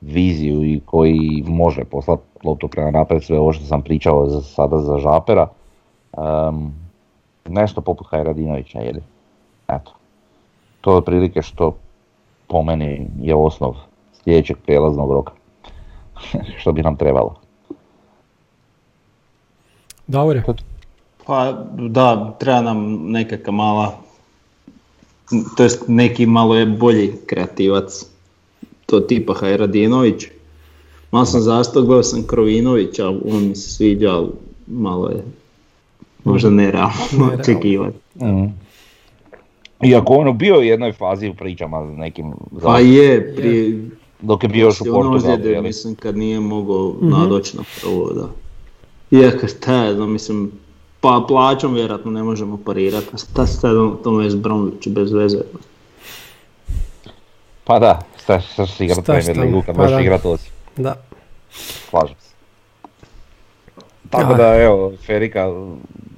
viziju i koji može poslati loptu prema naprijed, sve ovo što sam pričao za, sada za Žapera. Em, nešto poput Hajradinovića, jeli? Eto. To je otprilike što po meni je osnov sljedećeg prijelaznog roka. što bi nam trebalo. Davore. Pa da, treba nam nekakva mala, to jest neki malo je bolji kreativac, to tipa Hajradinović. Malo sam zastao, gledao sam Krovinovića, on mi se sviđa, ali malo je možda nerealno Nerealno. očekivati. Mm. Iako on bio u jednoj fazi u pričama s nekim Pa je, prije dok je bio još u ono Portugalu. mislim kad nije mogao Mhm. nadoći na prvo, da. Iako šta je, znam, mislim, pa plaćom vjerojatno ne možemo parirati, a šta se sad to West Bromwich bez veze. Pa da, šta, šta će igrat Premier Ligu kad pa možeš da. igrat Osijek, Da. slažem se. Tako da evo, Ferika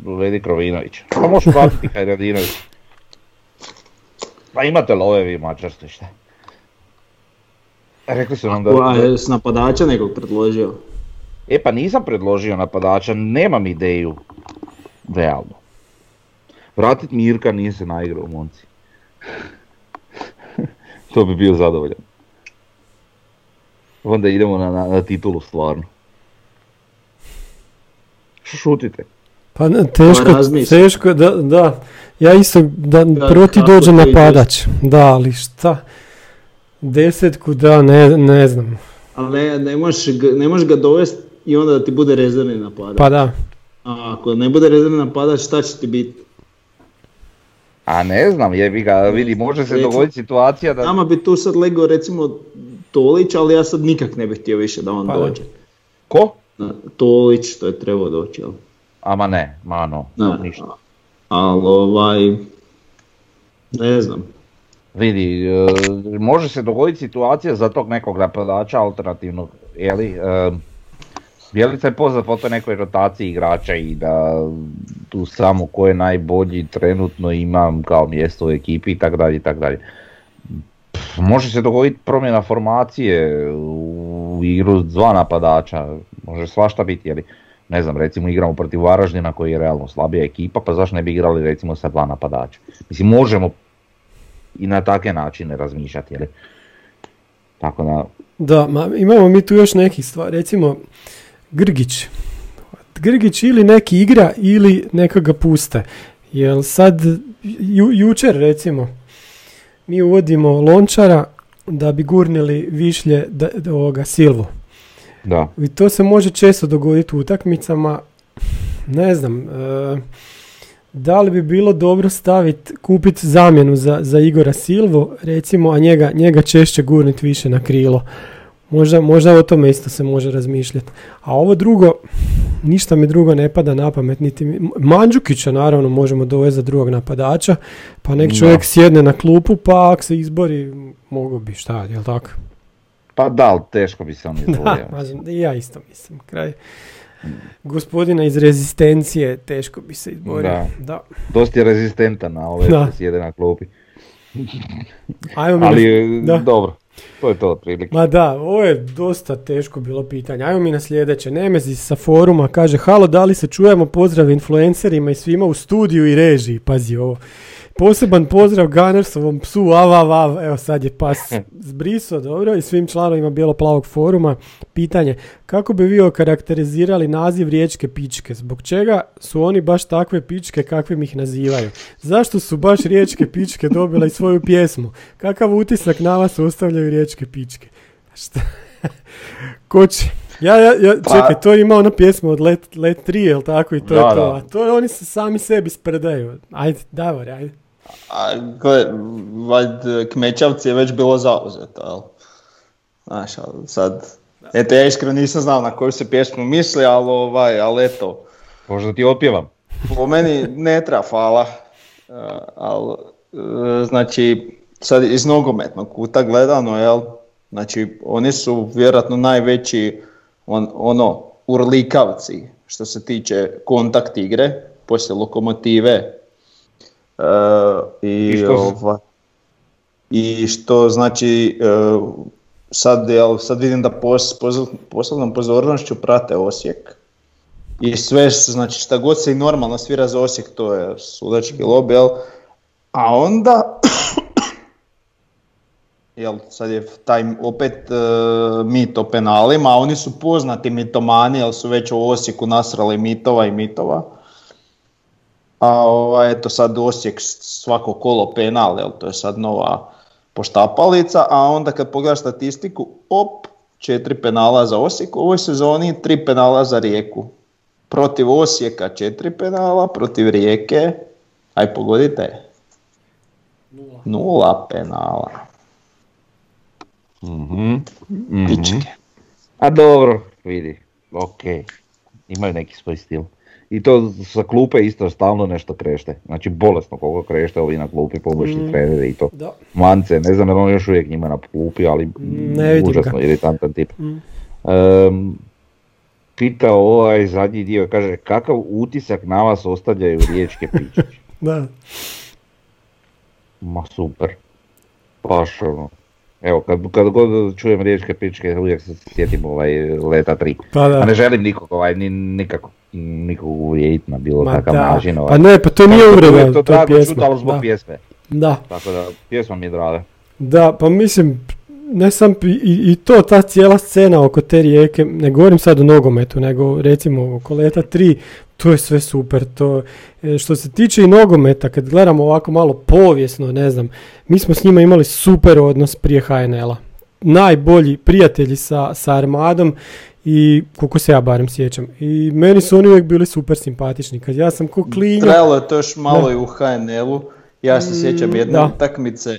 uvedi Krovinović. Pa možeš vratiti Hajradinović. Pa imate love vi mačarski šta. Rekli su nam da... A je s napadača nekog predložio? E pa nisam predložio napadača, nemam ideju realno. Vratit Mirka nije se naigrao momci. to bi bio zadovoljan. Onda idemo na, na, na titulu stvarno. Što šutite? Pa ne, teško, razmisli. teško, da, da. Ja isto, da Da, prvo ti dođe napadač. Da, ali šta? Desetku, da, ne, ne znam. Ali ne, ne, možeš, ga- ne možeš ga dovesti i onda da ti bude rezervni napadač. Pa da. A ako ne bude rezervni napadač, šta će ti biti? A ne znam, jebi ga, vidi, može se Recimo- dogoditi situacija da... Nama bi tu sad legao recimo Tolić, ali ja sad nikak ne bih htio više da on Pa dođe. Ko? Na, Tolić, to je trebao doći, jel? Ama ne, ma no, Ne, ništa. Ali ovaj, ne znam. Vidi, e, može se dogoditi situacija za tog nekog napadača alternativnog, jeli, e, Bjelica je poznat po toj nekoj rotaciji igrača i da tu samo ko je najbolji trenutno imam kao mjesto u ekipi i tako dalje i tako dalje. Može se dogoditi promjena formacije u igru dva napadača, može svašta biti, jeli, ne znam, recimo igramo protiv Varaždina koji je realno slabija ekipa, pa zašto ne bi igrali recimo sa dva napadača? Mislim, možemo i na takve načine razmišljati, jeli. Tako da, Da, ma, imamo mi tu još nekih stvari, recimo Grgić. Grgić ili neki igra ili neka ga puste. Jel sad, ju, jučer recimo, mi uvodimo lončara da bi gurnili višlje da, da- ovoga Silvu. da. I to se može često dogoditi u utakmicama. Ne znam, e, da li bi bilo dobro staviti, kupiti zamjenu za, za Igora Silvu, recimo, a njega, njega češće gurniti više na krilo. Možda, možda o tome isto se može razmišljati. A ovo drugo, ništa mi drugo ne pada na pamet. Niti mi, Mandžukića naravno možemo dovesti za drugog napadača, pa nek Da. čovjek sjedne na klupu, pa ako se izbori, mogu bi, šta, jel tako? Pa da, ali teško bi se on Da, izborio. mažem, i ja isto mislim. Kraj gospodina iz rezistencije teško bi se izborio. Da. Da. Dosta je rezistentan na ove Da. što sjede na klupi. Ajmo mi Ali da. dobro, to je to otprilike. Ma da, ovo je dosta teško bilo pitanje. Ajmo mi na sljedeće. Nemezis sa foruma kaže, halo, da li se čujemo? Pozdrav influencerima i svima u studiju i režiji. Pazi ovo. Poseban pozdrav Gunnersovom psu, av, av, av. Evo sad je pas zbriso, dobro, i svim članovima Bijelo-plavog foruma. Pitanje, kako bi vi okarakterizirali naziv riječke pičke? Zbog čega su oni baš takve pičke kakvim ih nazivaju? Zašto su baš riječke pičke dobile i svoju pjesmu? Kakav utisak na vas ostavljaju riječke pičke? Šta? Ko će? Ja, ja, ja, Pa- čekaj, to ima ona pjesma od Let, Let 3, jel tako? I to Da, je to. da. A to je, oni se sami sebi spredaju. Ajde, Davor, ajde. A, gle, valjd, Kmećavci je već bilo zauzeto, jel? Znaš, ali sad, eto ja iskreno nisam znao na koju se pjesmu misli, ali ovaj, ali eto, Možda ti otpjevam. po meni ne treba fala, ali, znači, sad iz nogometnog kuta gledano, jel, znači, oni su vjerojatno najveći, on, ono, urlikavci, što se tiče kontakt igre, poslije lokomotive, E, i, I što ova- i što znači e, sad, jel, sad vidim da pos, posebnom pozornošću prate Osijek i sve znači šta god se i normalno svira za Osijek to je sudački lobby, jel? a onda jel, sad je taj opet e, mit o penalima, a oni su poznati mitomani, jer su već u Osijeku nasrali mitova i mitova. A ovaj, eto sad Osijek svako kolo penal, jel, to je sad nova poštapalica, a onda kad pogledaš statistiku, op, četiri penala za Osijek u ovoj sezoni, tri penala za Rijeku. Protiv Osijeka četiri penala, protiv Rijeke, aj pogodite, nula penala. Mhm. mhm. Pičke. A dobro, vidi, ok. Imaju neki svoj stil. I to sa klupe isto stalno nešto krešte. Znači bolesno koliko krešte ovi na klupi pomoćni Mm. treneri i to. Da. Mance, ne znam on još uvijek njima na klupi, ali Ne užasno iritantan tip. Mm. Em, pitao ovaj zadnji dio, kaže kakav utisak na vas ostavljaju riječke pičke? Da. Ma super. Baš ono. Evo, kad, kad god čujem riječke pičke, uvijek se sjetim ovaj leta 3. Pa da. A ne želim nikog, ovaj, ni, nikako, nikog uvrijediti na bilo Ma kakav da. način. Ovaj. Pa ne, pa to nije uvreda, to to je pjesma. ali zbog Da. pjesme. Da. Tako da, pjesma mi je draga. Da, pa mislim, ne sam i, i to, ta cijela scena oko te rijeke, ne govorim sad o nogometu, nego recimo oko leta 3, To je sve super. To, e, što se tiče i nogometa, kad gledamo ovako malo povijesno, ne znam, mi smo s njima imali super odnos prije HNL-a. Najbolji prijatelji sa, sa Armadom i koliko se ja barem sjećam. I meni su oni uvijek bili super simpatični. Kad ja sam ko klinja... Trajalo je to još malo i u HNL-u. Ja se sjećam Mm, jedne da. utakmice,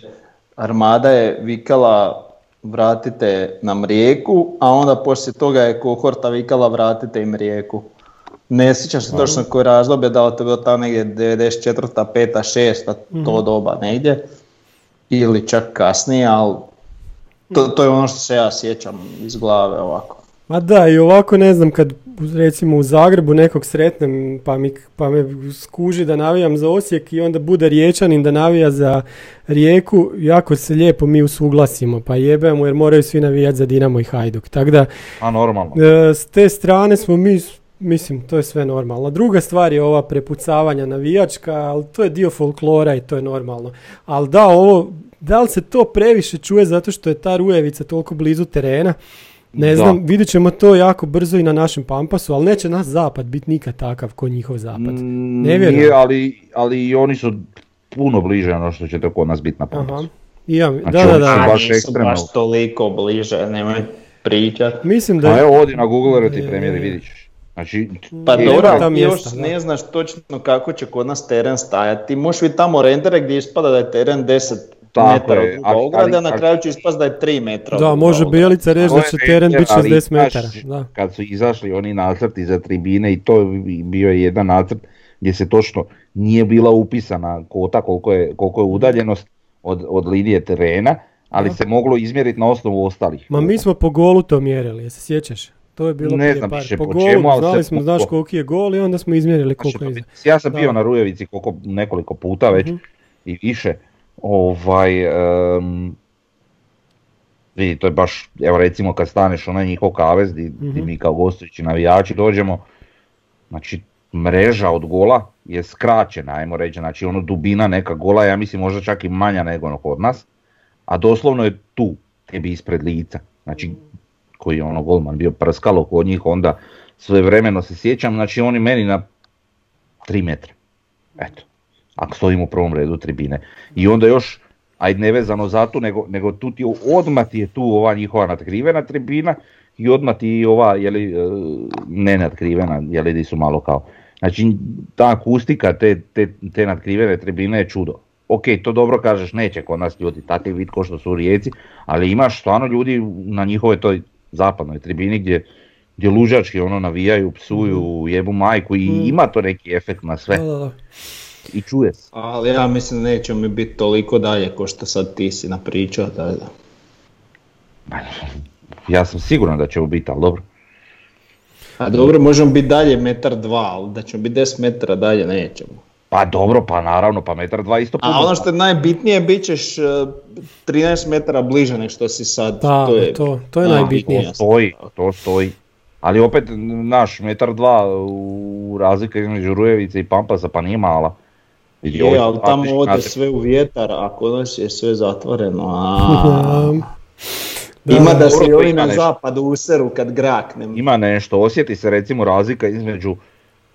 Armada je vikala vratite nam rijeku, a onda poslije toga je kohorta vikala vratite im rijeku. Ne sjećam se točno koje razdoblje, da li to bilo tamo negdje 94. 5. 6. to doba negdje. Ili čak kasnije, ali to, to je ono što se ja sjećam iz glave ovako. Ma da, i ovako ne znam, kad recimo u Zagrebu nekog sretnem pa, mi, pa me skuži da navijam za Osijek i onda bude riječanin da navija za Rijeku, jako se lijepo mi usuglasimo, pa jebemo jer moraju svi navijati za Dinamo i Hajduk. Tako da, A normalno. e, s te strane smo mi, mislim, to je sve normalno. Druga stvar je ova prepucavanja navijačka, ali to je dio folklora i to je normalno. Ali da, ovo, da li se to previše čuje zato što je ta Rujevica toliko blizu terena, ne Da. znam, vidjet ćemo to jako brzo i na našem Pampasu, ali neće naš zapad biti nikad takav ko njihov zapad. Mm, Ne vjerujem. nije, ali, ali i oni su puno bliže ono što će to kod nas biti na Aha. Pampasu. I ja, Znači, da, da, oni da. baš ekstremno. baš toliko bliže, nemoj pričat. Mislim da A je... evo odi na Google ti Je, premijeri, je. vidit ćeš. Znači, Pa dobro, tam ti još mjesta, da. ne znaš točno kako će kod nas teren stajati. Ti možeš vidjeti tamo rendere gdje ispada da je teren 10 Tako metara je, od ali- ograde, a na ali- kraju će ispast da je 3 metra. Da, može. Bjelica reći da će teren biti ali 60 znaš, metara. Da. Kad su izašli oni nacrti za tribine i to je bio je jedan nacrt gdje se točno nije bila upisana kota koliko je, koliko je udaljenost od, od linije terena, ali Da. se moglo izmjeriti na osnovu ostalih. Ma mi smo po golu to mjerili, jesi se sjećaš? To je bilo Ne prije znam par- više po po golu, čemu, ali znali smo, znaš koliki je gol i onda smo izmjerili Znači, koliko je iza. Ja sam Da. bio na Rujevici koliko, nekoliko puta već Mhm. i više. Ovaj, em, vidi, to je baš, evo recimo kad staneš onaj njihov kavez di, di Mhm. mi kao gostujući navijači dođemo, znači mreža od gola je skraćena, ajmo reći, znači ono dubina neka gola, ja mislim možda čak i manja nego ono kod nas, a doslovno je tu, tebi ispred lica, znači koji je ono golman bio prskalo kod njih, onda sve vremeno se sjećam, znači oni meni na 3 metra. Eto, ako stojim u prvom redu tribine. I onda još, ajde nevezano za tu, nego, nego tu ti odmah ti je tu ova njihova natkrivena tribina i odmah ti ova, jeli, e, ne natkrivena, jeli di su malo kao. Znači, ta akustika te, te, te natkrivene tribine je čudo. Ok, to dobro kažeš, neće kod nas ljudi takav vid ko što su u Rijeci, ali imaš stvarno ljudi na njihovoj toj zapadnoj tribini gdje, gdje lužački ono navijaju, psuju, jebu majku i ima to neki efekt na sve Da, da, da. I čuje se. Ali ja mislim da neće mi biti toliko dalje ko što sad ti si napričao. Da, da. Ja sam siguran da će u biti, ali dobro. A dobro, možemo biti dalje metar dva, ali da ćemo biti 10 metara dalje nećemo. Pa dobro, pa naravno, pa metar dva isto puno. A ono što je najbitnije, bit ćeš eh, 13 metara bliže nego što si sad. Da, to je, to- to je Da, najbitnije. To stoji, to stoji. Ali opet, naš metar dva u razlika između Rujevice i Pampasa pa nije mala. Vidi, Je, ovaj ali tamo ode sve u vjetar, a kod nas je sve zatvoreno. A... Da, Ima da, se i na zapadu useru kad grakne. Ima nešto, osjeti se recimo razlika između,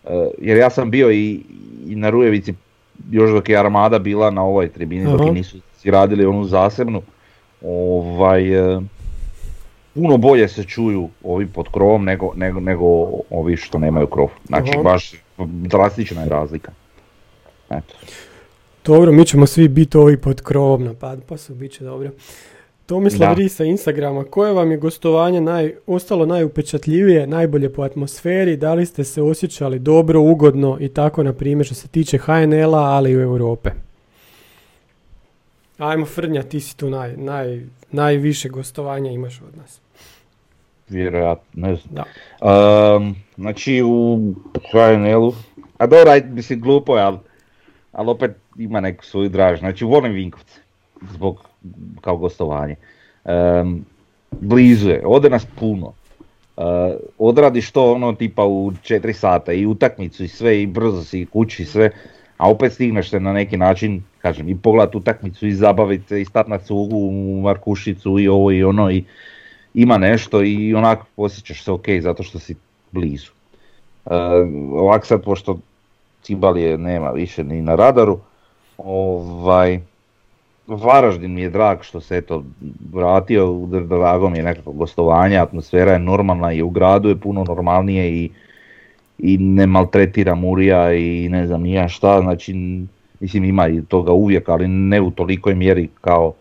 eh, jer ja sam bio i, i na Rujevici još dok je Armada bila na ovoj tribini, dok Aha. je nisu si radili onu zasebnu, ovaj, eh, puno bolje se čuju ovi pod krovom nego, nego, nego ovi što nemaju krov. Znači Aha. baš drastična je razlika. Eto. Dobro, mi ćemo svi biti ovi pod krovom na Pampasu, bit će dobro. Tomislav. Ris sa Instagrama, koje vam je gostovanje naj, ostalo najupečatljivije, najbolje po atmosferi, da li ste se osjećali dobro, ugodno i tako na primjer što se tiče HNL-a, ali i u Europe? Ajmo Frnja, ti si tu naj, naj, najviše gostovanja imaš od nas. Vjerojatno, ne znam. Da. Um, znači u HNL-u, a dobro, mislim glupo je, ali, ali opet ima neku svoju draž. Znači volim Vinkovce, zbog, kao gostovanje. Um, blizu je, ode nas puno. Uh, odradiš to ono tipa u 4 sata i utakmicu i sve i brzo si kući i sve, a opet stigneš se na neki način, kažem, i pogledat utakmicu i zabaviti se i stat na cugu u Markušicu i ovo i ono i ima nešto i onako osjećaš se ok zato što si blizu. E, ovak sad, pošto Cibalije nema više ni na radaru, ovaj, Varaždin mi je drag što se eto vratio, drago mi je nekako gostovanje, atmosfera je normalna i u gradu je puno normalnije i, i ne maltretira Murija i ne znam ni ja šta, znači mislim ima i toga uvijek, ali ne u tolikoj mjeri kao,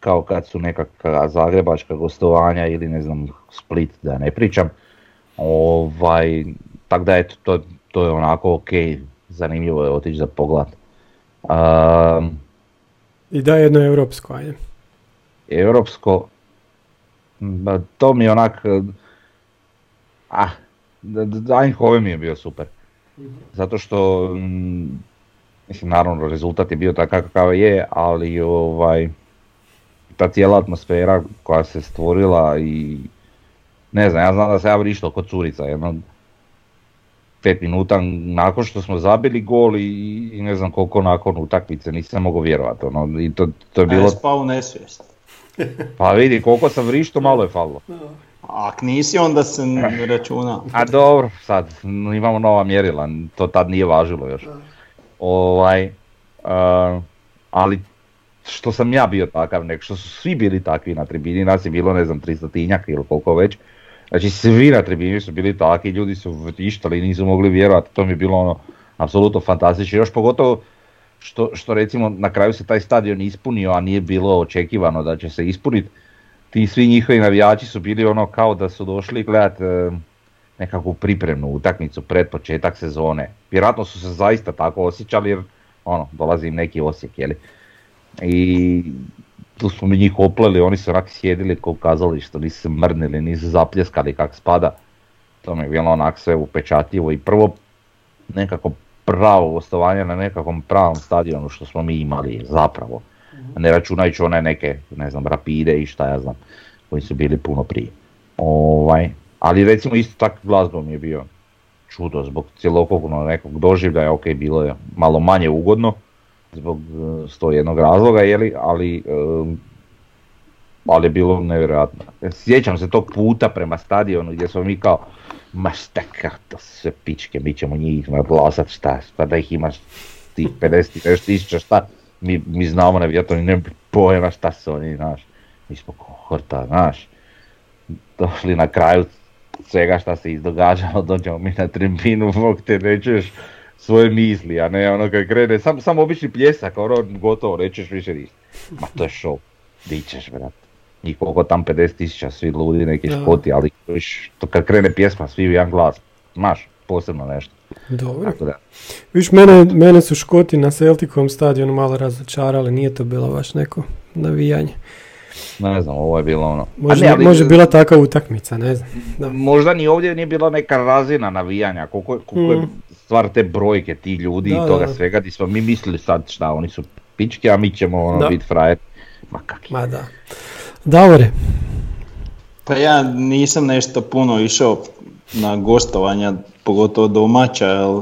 kao kad su nekakva zagrebačka gostovanja ili ne znam Split da ne pričam. Ovaj, tako da eto, to, to je onako ok, zanimljivo je otići za pogled. Um, I da jedno europsko, ajde. europsko, to mi je onak, ah, Eindhoven mi je bio super. Zato što, mm, mislim naravno rezultat je bio takav kakav je, ali ovaj, ta cijela atmosfera koja se stvorila i ne znam, ja znam da se ja vrištao kod curica, jedno pet minuta nakon što smo zabili gol i, i ne znam koliko nakon utakmice, nisam mogao vjerovati. Ono, I to, to je Bilo... spao u nesvijest. pa vidi koliko sam vrišto, malo je falilo. A Ak nisi onda se ne računa. A dobro, sad imamo nova mjerila, to tad nije važilo još. Ovaj, a, ali što sam ja bio takav, nek što su svi bili takvi na tribini, nas je bilo ne znam 300 ili koliko već. Znači svi na tribini su bili takvi, ljudi su vrištali, nisu mogli vjerovati, to mi je bilo ono apsolutno fantastično. Još pogotovo što, što recimo na kraju se taj stadion ispunio, a nije bilo očekivano da će se ispuniti. Ti svi njihovi navijači su bili ono kao da su došli gledat e, nekakvu pripremnu utakmicu pred početak sezone. Vjerojatno su se zaista tako osjećali jer ono, dolazi im neki osjek, jeli. I tu smo mi njih opleli, oni su onak sjedili kao u kazalištu, nisu se mrnili, nisu zapljeskali kak spada. To mi je bilo onak sve upečatljivo i prvo nekako pravo gostovanje na nekakvom pravom stadionu što smo mi imali zapravo. Ne računajući one neke, ne znam, rapide i šta ja znam, koji su bili puno prije. Ovaj, ali recimo isto tak glazba mi je bio čudo zbog cjelokupnog nekog doživljaja, ok, bilo je malo manje ugodno, zbog eh, sto jednog razloga, jeli, ali, em, ali je bilo nevjerojatno. Sjećam se tog puta prema stadionu gdje smo mi kao, ma šta to sve pičke, mi ćemo njih nadglasat, šta, pa da ih imaš tih 50 i nešto tisuća, šta, mi, mi znamo na vjetru, ne pojma šta su oni, znaš, mi smo kohorta, znaš, došli na kraju svega šta se izdogađalo, dođemo mi na tribinu, Bog te ne čuješ svoje misli, a ne ono kad krene, sam, samo obični pljesak, ono gotovo, nećeš više ništa. Ma to je show, di ćeš brat. Njih koliko tam 50 tisuća, svi ludi, neki škoti, ali viš, to kad krene pjesma, svi u jedan glas, znaš, posebno nešto. Dobro. Tako da, Viš, mene, mene su Škoti na Celticovom stadionu malo razočarali, nije to bilo baš neko navijanje. ne znam, ovo je bilo ono. Možda, ne, ali- može bila takva utakmica, ne znam. Da. Možda ni ovdje nije bila neka razina navijanja, koliko, koliko je Mm. Stvar te brojke, ti ljudi Da, i toga da. svega, di smo mi mislili sad šta, oni su pičke, a mi ćemo ono Da. biti frajer. Ma kak je. Ma da. Davore, Pa ja nisam nešto puno išao na gostovanja, pogotovo domaća, jer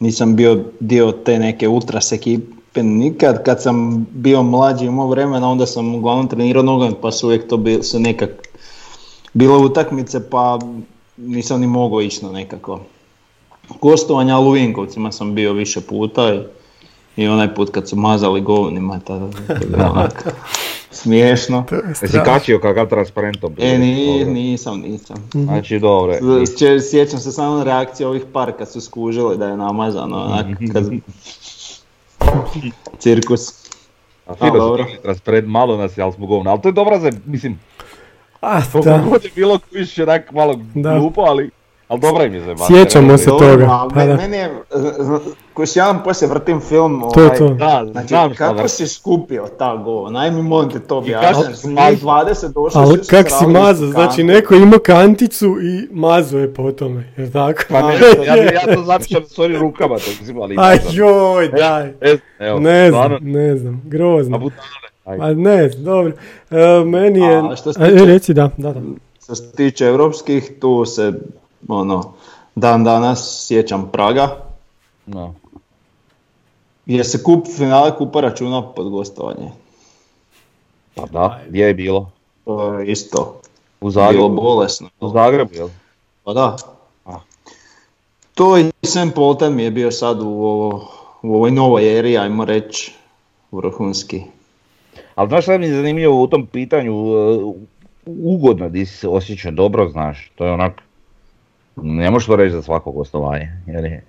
nisam bio dio te neke ultras ekipe nikad. Kad sam bio mlađi imao vremena, onda sam uglavnom trenirao nogomet, pa su uvijek to bil, su nekak bile utakmice, pa nisam ni mogao ići na nekako gostovanja, ali u Vinkovcima sam bio više puta i, i onaj put kad su mazali govnima, tada to je bilo onak smiješno. Jesi kačio kakav transparentom? E, ni, nisam, nisam. Znači, dobro. Sjećam se samo reakcije ovih par kad su skužili da je namazano, onak, kad... Cirkus. A fino A, su dobro. transparent, malo nas je, ali smo govna. Ali to je dobra za, mislim, a, da, god je bilo više onak malo Da. glupo, ali, ali dobra im je za Sjećamo se Dobro, toga, pa da. Meni je, koji ja vam poslije vrtim film, To je ovaj, to. Da, Znači, znam kako vrti. si skupio ta go? Najmi molim te to objasniti. si Njih mazao? 20 došli ali kak si istu znači neko ima kanticu i mazao je po tome, jer tako? Pa ne, ja, ja to zamišljam s ovim rukama, to mislim, ali... Aj joj, daj. Ne znam, evo, Ne stvarno, znam, ne znam, grozno. a ne, znam, dobro. E, meni je... A, što se tiče- reci da, da, da. Što se tiče europskih, tu se ono, dan danas sjećam Praga, No. jer se kup finale kupa računa pod gostovanje. Pa da, gdje je bilo? To je isto U bilo Zagrebu. bolesno. U Zagrebu, jel? Pa da. A. To i Sam Polton mi je bio sad u, ovo, u ovoj novoj eri, ajmo reći, vrhunski. Ali znaš šta mi je zanimljivo u tom pitanju, uh, ugodno di se osjećao dobro, znaš, to je onak, ne možeš to reći za svako gostovanje, jer je,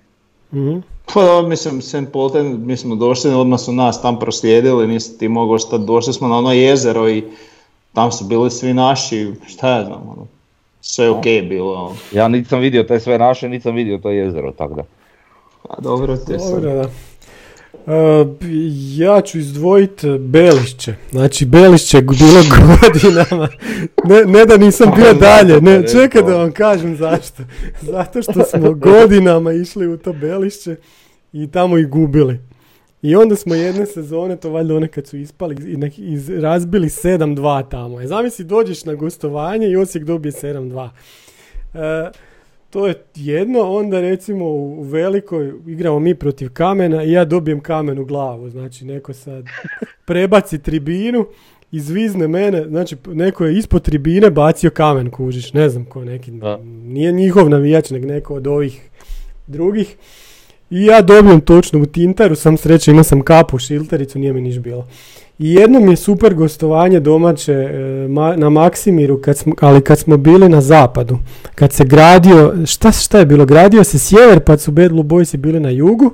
Mhm. Pa da, mislim, Sam Polton, mi smo došli, odmah su nas tam proslijedili, nisi ti mogao šta, došli smo na ono jezero i tam su bili svi naši, šta ja znam, ono, sve je okej bilo. ono. ja nisam vidio te sve naše, nisam vidio to jezero, tako da. A dobro te sad. Dobro, da. E, ja ću izdvojiti Belišće. Znači, Belišće je bilo godinama. Ne, ne da nisam bio dalje, ne, čekaj da vam kažem zašto. Zato što smo godinama išli u to Belišće i tamo i gubili. I onda smo jedne sezone, to valjda one kad su ispali, iz, razbili 7-2 tamo. E, zamisli, dođeš na gostovanje i Osijek dobije 7-2. E, to je jedno, onda recimo u velikoj igramo mi protiv kamena i ja dobijem kamen u glavu, znači neko sad prebaci tribinu, izvizne mene, znači neko je ispod tribine bacio kamen kužiš, ne znam ko neki, Da. nije njihov navijač, nego neko od ovih drugih. I ja dobijem točno u tintaru, sam sreće imao sam kapu, šiltericu, nije mi niš bilo. I jednom je super gostovanje domaće e, na Maksimiru, kad smo, ali kad smo bili na zapadu. Kad se gradio, šta, šta je bilo? Gradio se sjever, pa su Bad Blue Boysi bili na jugu,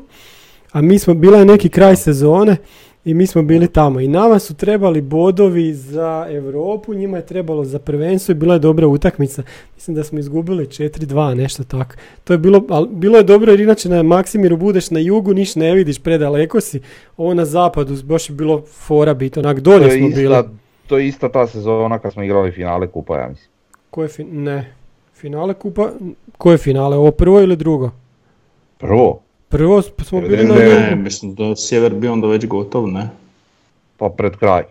a mi smo, bila je neki kraj sezone i mi smo bili tamo. I nama su trebali bodovi za Europu, njima je trebalo za prvenstvo i bila je dobra utakmica. Mislim da smo izgubili 4-2, nešto tako. To je bilo, ali bilo je dobro jer inače na Maksimiru budeš na jugu, niš ne vidiš, predaleko si. Ovo na zapadu baš je bilo fora biti, onak dolje je, smo bili. ista, to je ista ta sezona kad smo igrali finale kupa, ja mislim. Koje fin- ne, finale kupa, koje finale, ovo prvo ili drugo? Prvo, Prvo smo bili na Ne, jugu. mislim da je sjever bio onda već gotov, ne? pa pred kraj.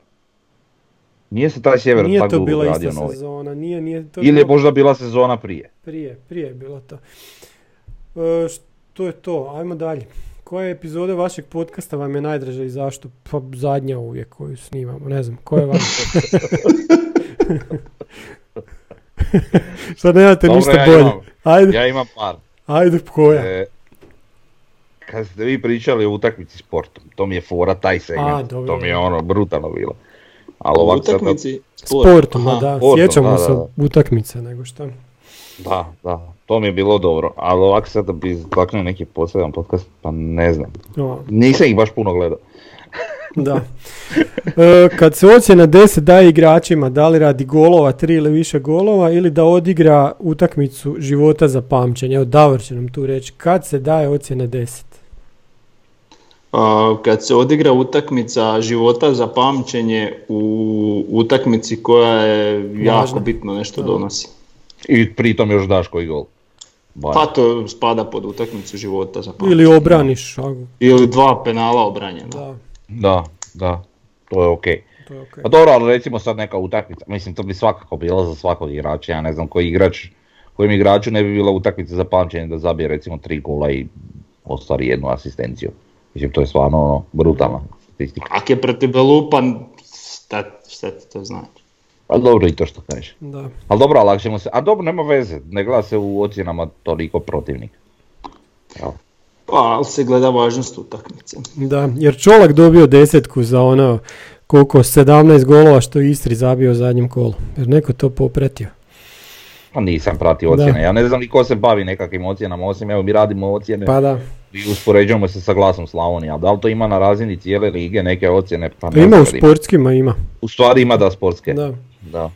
Nije se taj sjever Nije tako to bila ista novi. sezona, nije, nije to Ili je možda bila sezona prije. prije, prije je bilo to. E, što je to, ajmo dalje. Koje epizode vašeg podcasta vam je najdraža i zašto? Pa zadnja uvijek koju snimamo, ne znam, koje vam? Šta nemate ništa ja bolje? imam. Ajde, Ja imam par. ajde koja? E, kad ste vi pričali o utakmici sportom, to mi je fora taj segment, A, dobro. to mi je ono brutalno bilo. Ali sad, utakmici sport. Sportom, Aha. da, sportom, sjećamo da, se da, utakmice nego šta. da, da, to mi je bilo dobro, ali ovako sad da bi iztaknuo neki poseban podcast, pa ne znam. O, Nisam ih baš puno gledao. Da. E, kad se ocjena 10 daje igračima, da li radi golova, tri ili više golova, ili da odigra utakmicu života za pamćenje. Evo Davor će nam tu reći. Kad se daje ocjena 10? Kad se odigra utakmica života za pamćenje u utakmici koja je jako Važna. bitno nešto Da. donosi. I pritom još daš koji gol. Pa to spada pod utakmicu života za pamćenje. Ili obraniš. Ili dva penala obranjena. Da, Da, da, to je okej. to je okej. Pa dobro, ali recimo sad neka utakmica, mislim to bi svakako bilo za svakog igrača, ja ne znam koji igrač, kojem igraču ne bi bila utakmica za pamćenje da zabije recimo tri gola i ostvari jednu asistenciju. Mislim to je stvarno ono, brutalna statistika. Ako je protiv Belupan, šta, šta ti to znači? Pa dobro i to što kažeš. Da. Ali dobro, ali ćemo se, a dobro nema veze, ne gleda se u ocjenama toliko protivnika. Jel? Pa, ali se gleda važnost utakmice. Da, jer Čolak dobio desetku za ono koliko 17 golova što je Istri zabio u zadnjem kolu. Jer neko to popratio. Pa nisam pratio ocjene, ja ne znam ni ko se bavi nekakvim ocjenama, osim evo mi radimo ocjene Pa da. I uspoređujemo se sa glasom Slavonije, a da li to ima na razini cijele lige neke ocjene, pa ne Ima u sportskima, ima. U stvari ima da sportske. Da. Da. A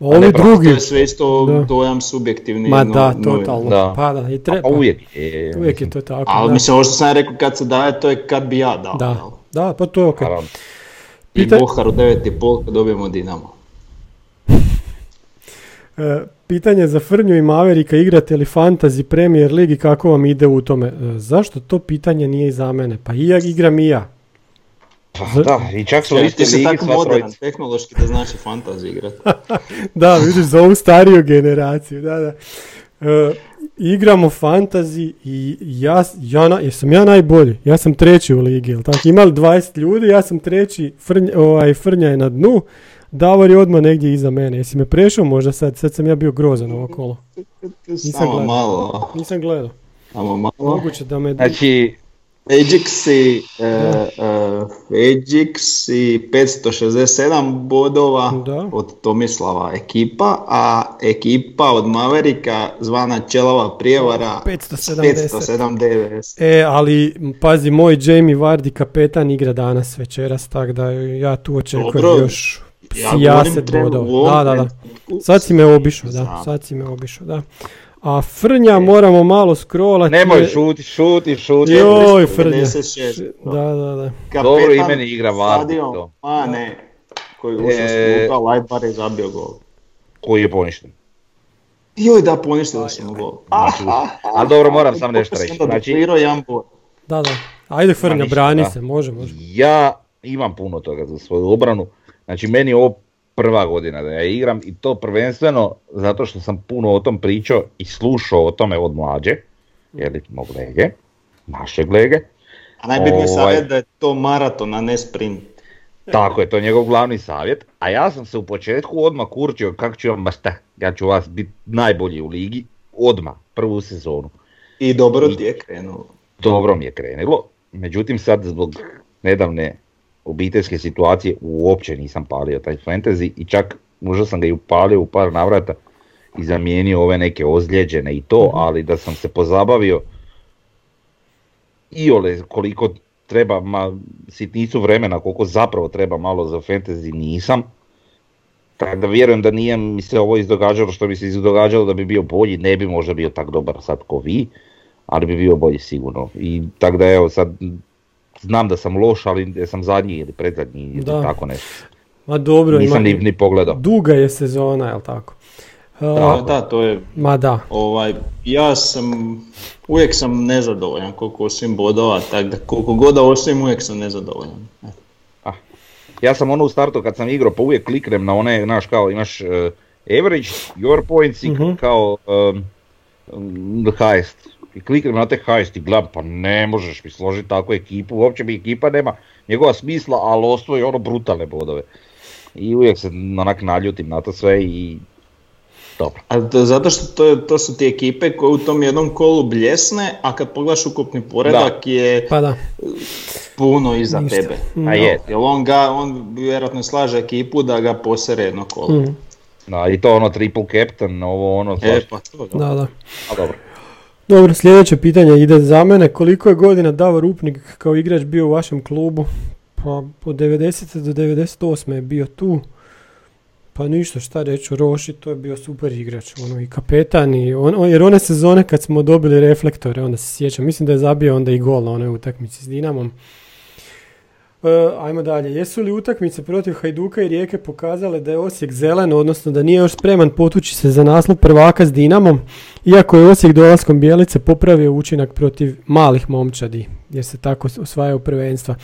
ovi ne, pa, To drugi, je sve isto Da. dojam subjektivni. ma no- da, totalno. Da. Pa da, i Pa treba. uvijek je. Uvijek je to tako. Ali da. mislim, ovo što sam rekao kad se daje, to je kad bi ja dao. Da, da, pa to je ok. Naravno. I Pita- Bohar u 9,5 kad dobijemo Dinamo. Pitanje za Frnju i Maverika, igrate li Fantasy Premier Ligi, kako vam ide u tome? E, zašto to pitanje nije i za mene? Pa i ja igram i ja. Pa da, i čak su u Ti istoj si ligi tako sva modern, trojica. tehnološki da znaš i fantasy igrat. Da, vidiš, za ovu stariju generaciju, da, da. E, igramo fantasy i ja, ja, na- jesam ja najbolji, ja sam treći u ligi, jel tako? Imali 20 ljudi, ja sam treći, Frnja, ovaj, Frnja je na dnu, Davor je odmah negdje iza mene. Jesi me prešao možda sad? Sad sam ja bio grozan ovo kolo. Samo gledao. malo. Nisam gledao. Amo malo. Moguće da me... Znači, Ajaxi, uh, uh, Ajaxi 567 bodova Da. od Tomislava ekipa, a ekipa od Maverika zvana Čelava prijevara 570. 579. E, ali pazi, moj Jamie Vardy kapetan igra danas večeras, tako da ja tu očekujem Dobro. još Ja u bodova. Da, da, da. Sad si me obišao, da. Sad si me obišao, da. A Frnja moramo malo scrollati. nemoj šuti, šuti, šuti. Joj, Frnja. 96. Da, da, da. Dobro ime ni igra Vardy, to. Mane, koji ušao E, s klupa, Lightbar je zabio gol. Koji je poništen. Joj da, poništili smo gol. Znači, ali dobro, moram sam nešto reći. Znači. Da, da. Ajde Frnja, brani da. se, može, može. ja imam puno toga za svoju obranu. Znači, meni je ovo prva godina da ja igram i to prvenstveno zato što sam puno o tom pričao i slušao o tome od mlađe, jeli, mog lege, našeg lege. A najbitniji Ovaj. savjet da je to maraton, a ne sprint. Tako je, to je njegov glavni savjet. A ja sam se u početku odmah kurčio kako ću vam, šta, ja ću vas biti najbolji u ligi, odmah, prvu sezonu. I dobro ti je krenulo. Dobro mi je krenulo, međutim sad zbog nedavne obiteljske situacije uopće nisam palio taj fantasy i čak možda sam ga i upalio u par navrata i zamijenio ove neke ozlijeđene i to, ali da sam se pozabavio i ole koliko treba, ma sitnicu vremena koliko zapravo treba malo za fantasy nisam. Tako da vjerujem da nije mi se ovo izdogađalo što bi se izdogađalo da bi bio bolji, ne bi možda bio tak dobar sad ko vi, ali bi bio bolji sigurno. I tako da evo sad znam da sam loš, ali da sam zadnji ili predzadnji ili Da. tako nešto. Ma dobro, Nisam ima, ni, ni pogledao. duga je sezona, jel tako? Uh, Da, da, to je, Ma da. ovaj, ja sam, uvijek sam nezadovoljan koliko osim bodova, tako da koliko god da osim uvijek sam nezadovoljan. Eto. Ja sam ono u startu kad sam igrao pa uvijek kliknem na one, znaš kao imaš uh, average, your points i Mhm. kao um, um, the highest. I kliknem na te highest i gledam pa ne možeš mi složiti takvu ekipu, uopće mi ekipa nema njegova smisla, ali osvoji ono brutalne bodove. I uvijek se onak naljutim na to sve i dobro. A to, zato što to, je- to su ti ekipe koje u tom jednom kolu bljesne, a kad pogledaš ukupni poredak je Pa da. puno iza Ništa. tebe. A je, Jer on, ga, on vjerojatno slaže ekipu da ga posere jedno kolo. Mm, da, i to ono triple captain, ovo ono, E pa to, da. da, da. A dobro. Dobro, sljedeće pitanje ide za mene. Koliko je godina Davor Upnik kao igrač bio u vašem klubu? Pa od 90. do 98. je bio tu. Pa ništa, šta reći o Roši, to je bio super igrač, ono i kapetan i on- jer one sezone kad smo dobili reflektore, onda se sjećam, mislim da je zabio onda i gol na onoj utakmici s Dinamom. Ajmo dalje, jesu li utakmice protiv Hajduka i Rijeke pokazale da je Osijek zelen, odnosno da nije još spreman potući se za naslov prvaka s Dinamom, iako je Osijek dolaskom Bijelice popravio učinak protiv malih momčadi, jer se tako osvajaju prvenstva.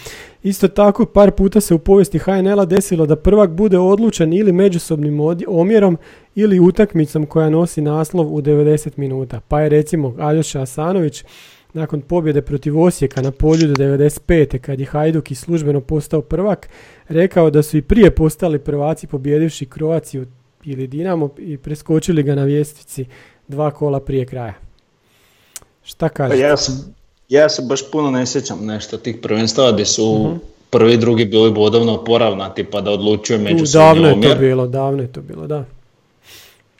Isto tako, par puta se u povijesti HNL-a desilo da prvak bude odlučen ili međusobnim omjerom ili utakmicom koja nosi naslov u 90 minuta. Pa je recimo Aljoša Asanović nakon pobjede protiv Osijeka na polju do 95. kad je Hajduk i službeno postao prvak, rekao da su i prije postali prvaci pobjedivši Kroaciju ili Dinamo i preskočili ga na vjestvici dva kola prije kraja. Šta Pa kažeš? ja, se, ja se baš puno ne sjećam nešto tih prvenstava gdje su Mhm. prvi i drugi bili bodovno poravnati pa da odlučuju U, međusobni davno je to bilo, davno je to bilo, da.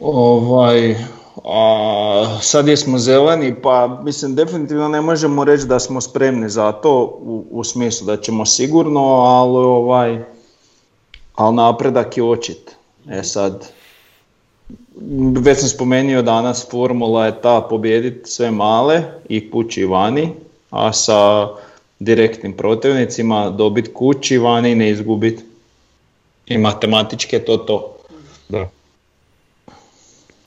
Ovaj, a sad jesmo zeleni, pa mislim definitivno ne možemo reći da smo spremni za to u, u smislu da ćemo sigurno, ali ovaj, ali napredak je očit. E sad, već sam spomenuo danas, formula je ta pobijediti sve male i kući i vani, a sa direktnim protivnicima dobiti kući vani i ne izgubiti. I matematički je to to. Da.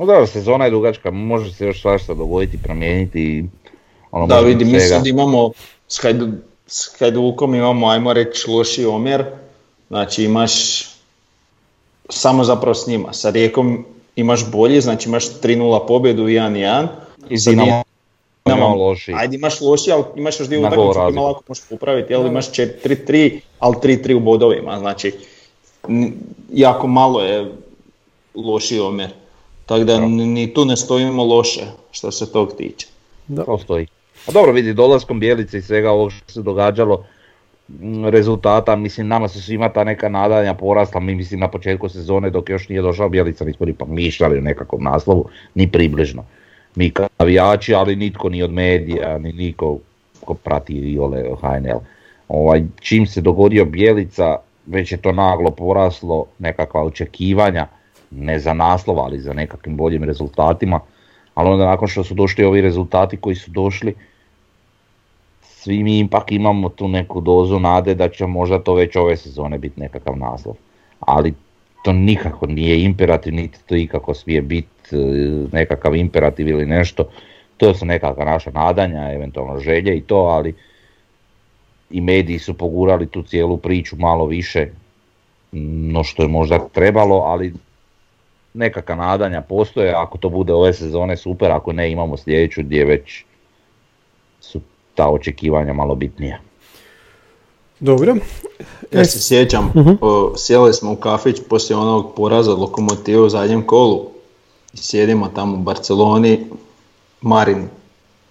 No da, sezona je dugačka, može se još svašta dogoditi, promijeniti ono Da vidi, mi sad imamo, s, Hajdu, s Hajdukom imamo, ajmo reći, loši omjer. Znači imaš, samo zapravo s njima. Sa Rijekom imaš bolji, znači imaš 3-0 pobjedu i 1-1. I Sa Dinamo imamo loši. Ajde imaš loši, ali imaš još dio utakmicu koje razliku. lako možeš popraviti, jel imaš 4-3, ali 3-3 u bodovima, znači jako malo je loši omjer. Tako da ni ni tu ne stojimo loše što se tog tiče. Da. To stoji. A dobro vidi, dolaskom Bjelice i svega ovog što se događalo, rezultata, mislim nama su svima ta neka nadanja porasla, mi mislim na početku sezone dok još nije došao Bjelica nismo ni pomišljali o nekakvom naslovu, ni približno. Mi kao navijači, ali nitko ni od medija, ni niko ko prati Iole HNL. Ovaj, čim se dogodio Bjelica, već je to naglo poraslo, nekakva očekivanja, ne za naslov, ali za nekakvim boljim rezultatima. Ali onda nakon što su došli ovi rezultati koji su došli, svi mi ipak imamo tu neku dozu nade da će možda to već ove sezone biti nekakav naslov. Ali to nikako nije imperativ, niti to ikako smije biti e, nekakav imperativ ili nešto. To su nekakva naša nadanja, eventualno želje i to, ali i mediji su pogurali tu cijelu priču malo više no što je možda trebalo, ali nekakva nadanja postoje, ako to bude ove sezone super, ako ne imamo sljedeću gdje već su ta očekivanja malo bitnija. Dobro. Ja se sjećam, o, sjeli smo u kafić poslije onog poraza od Lokomotive u zadnjem kolu. I sjedimo tamo u Barceloni, Marin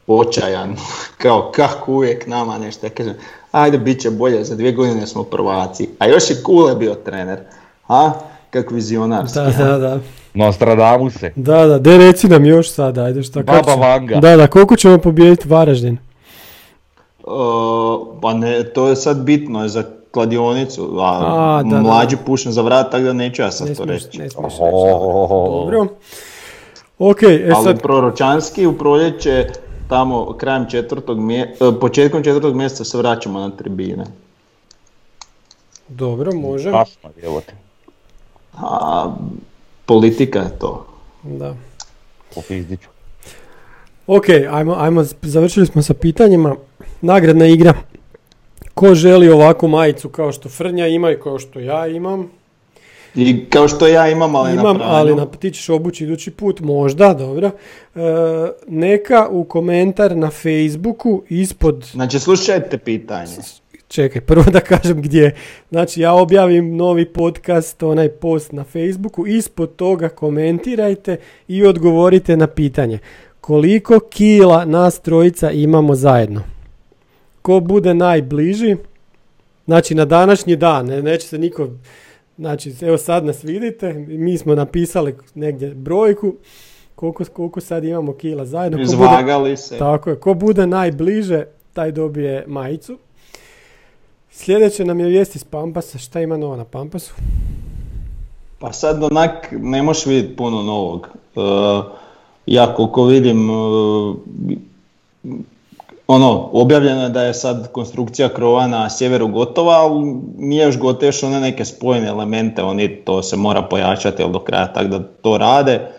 očajan, kao kako uvijek nama nešto. Ja kažem, ajde bit će bolje, za dvije godine smo prvaci. A još je Kule bio trener. A, kak vizionarski. Da, da, da. Nostradamuse. Da, da, de reci nam još sada, ajde šta Baba kako Vanga. Da, da, koliko ćemo pobijediti Varaždin? O, pa ne, to je sad bitno je za kladionicu, a, A, da, da. mlađi pušem za vrat, tako da neću ja sad Ne to smiješ, reći. ne smiješ reći. Oh. Dobro. Ok, e Ali sad, proročanski u proljeće, tamo krajem četvrtog mje, e, početkom četvrtog mjeseca se vraćamo na tribine. dobro, može. Kasno, evo te, A politika je to. Da. po pizdiću. Ok, ajmo, ajmo, završili smo sa pitanjima. Nagradna igra. Ko želi ovakvu majicu kao što Frnja ima i kao što ja imam? I kao što ja imam, ali imam, na ali na, ti ćeš obući idući put, možda, dobro. E, neka u komentar na Facebooku ispod Znači, slušajte pitanje. Čekaj, prvo da kažem gdje. Znači, ja objavim novi podcast, onaj post na Facebooku, ispod toga komentirajte i odgovorite na pitanje. Koliko kila nas trojica imamo zajedno? Ko bude najbliži? Znači, na današnji dan, ne, neće se niko... Znači, evo sad nas vidite, mi smo napisali negdje brojku, koliko, koliko sad imamo kila zajedno. Ko bude- Izvagali se. tako je, ko bude najbliže, taj dobije majicu. Sljedeće nam je vijest iz Pampasa, šta ima novo na Pampasu? Pa sad onak ne možeš vidjeti puno novog. E, ja koliko vidim, e, ono, objavljeno je da je sad konstrukcija krova na sjeveru gotova, ali nije još gotovo još one neke spojene elemente, oni to se mora pojačati do kraja, tako da to rade,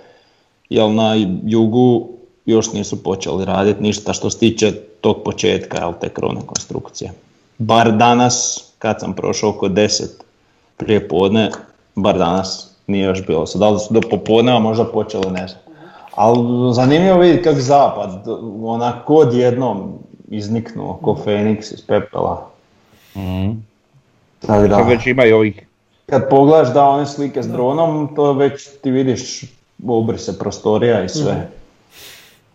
jer na jugu još nisu počeli raditi ništa što se tiče tog početka jel, te krovne konstrukcije. Bar danas, kad sam prošao oko 10 prije podne, bar danas nije još bilo. Sad, da li su do popodneva možda počeli ne znam. Ali zanimljivo vidjeti kako zapad, onako odjednom izniknuo ko Feniks iz pepela. Mhm. Tako da, već ima i ovih kad pogledaš da one slike s dronom, to već ti vidiš obrise prostorija i sve.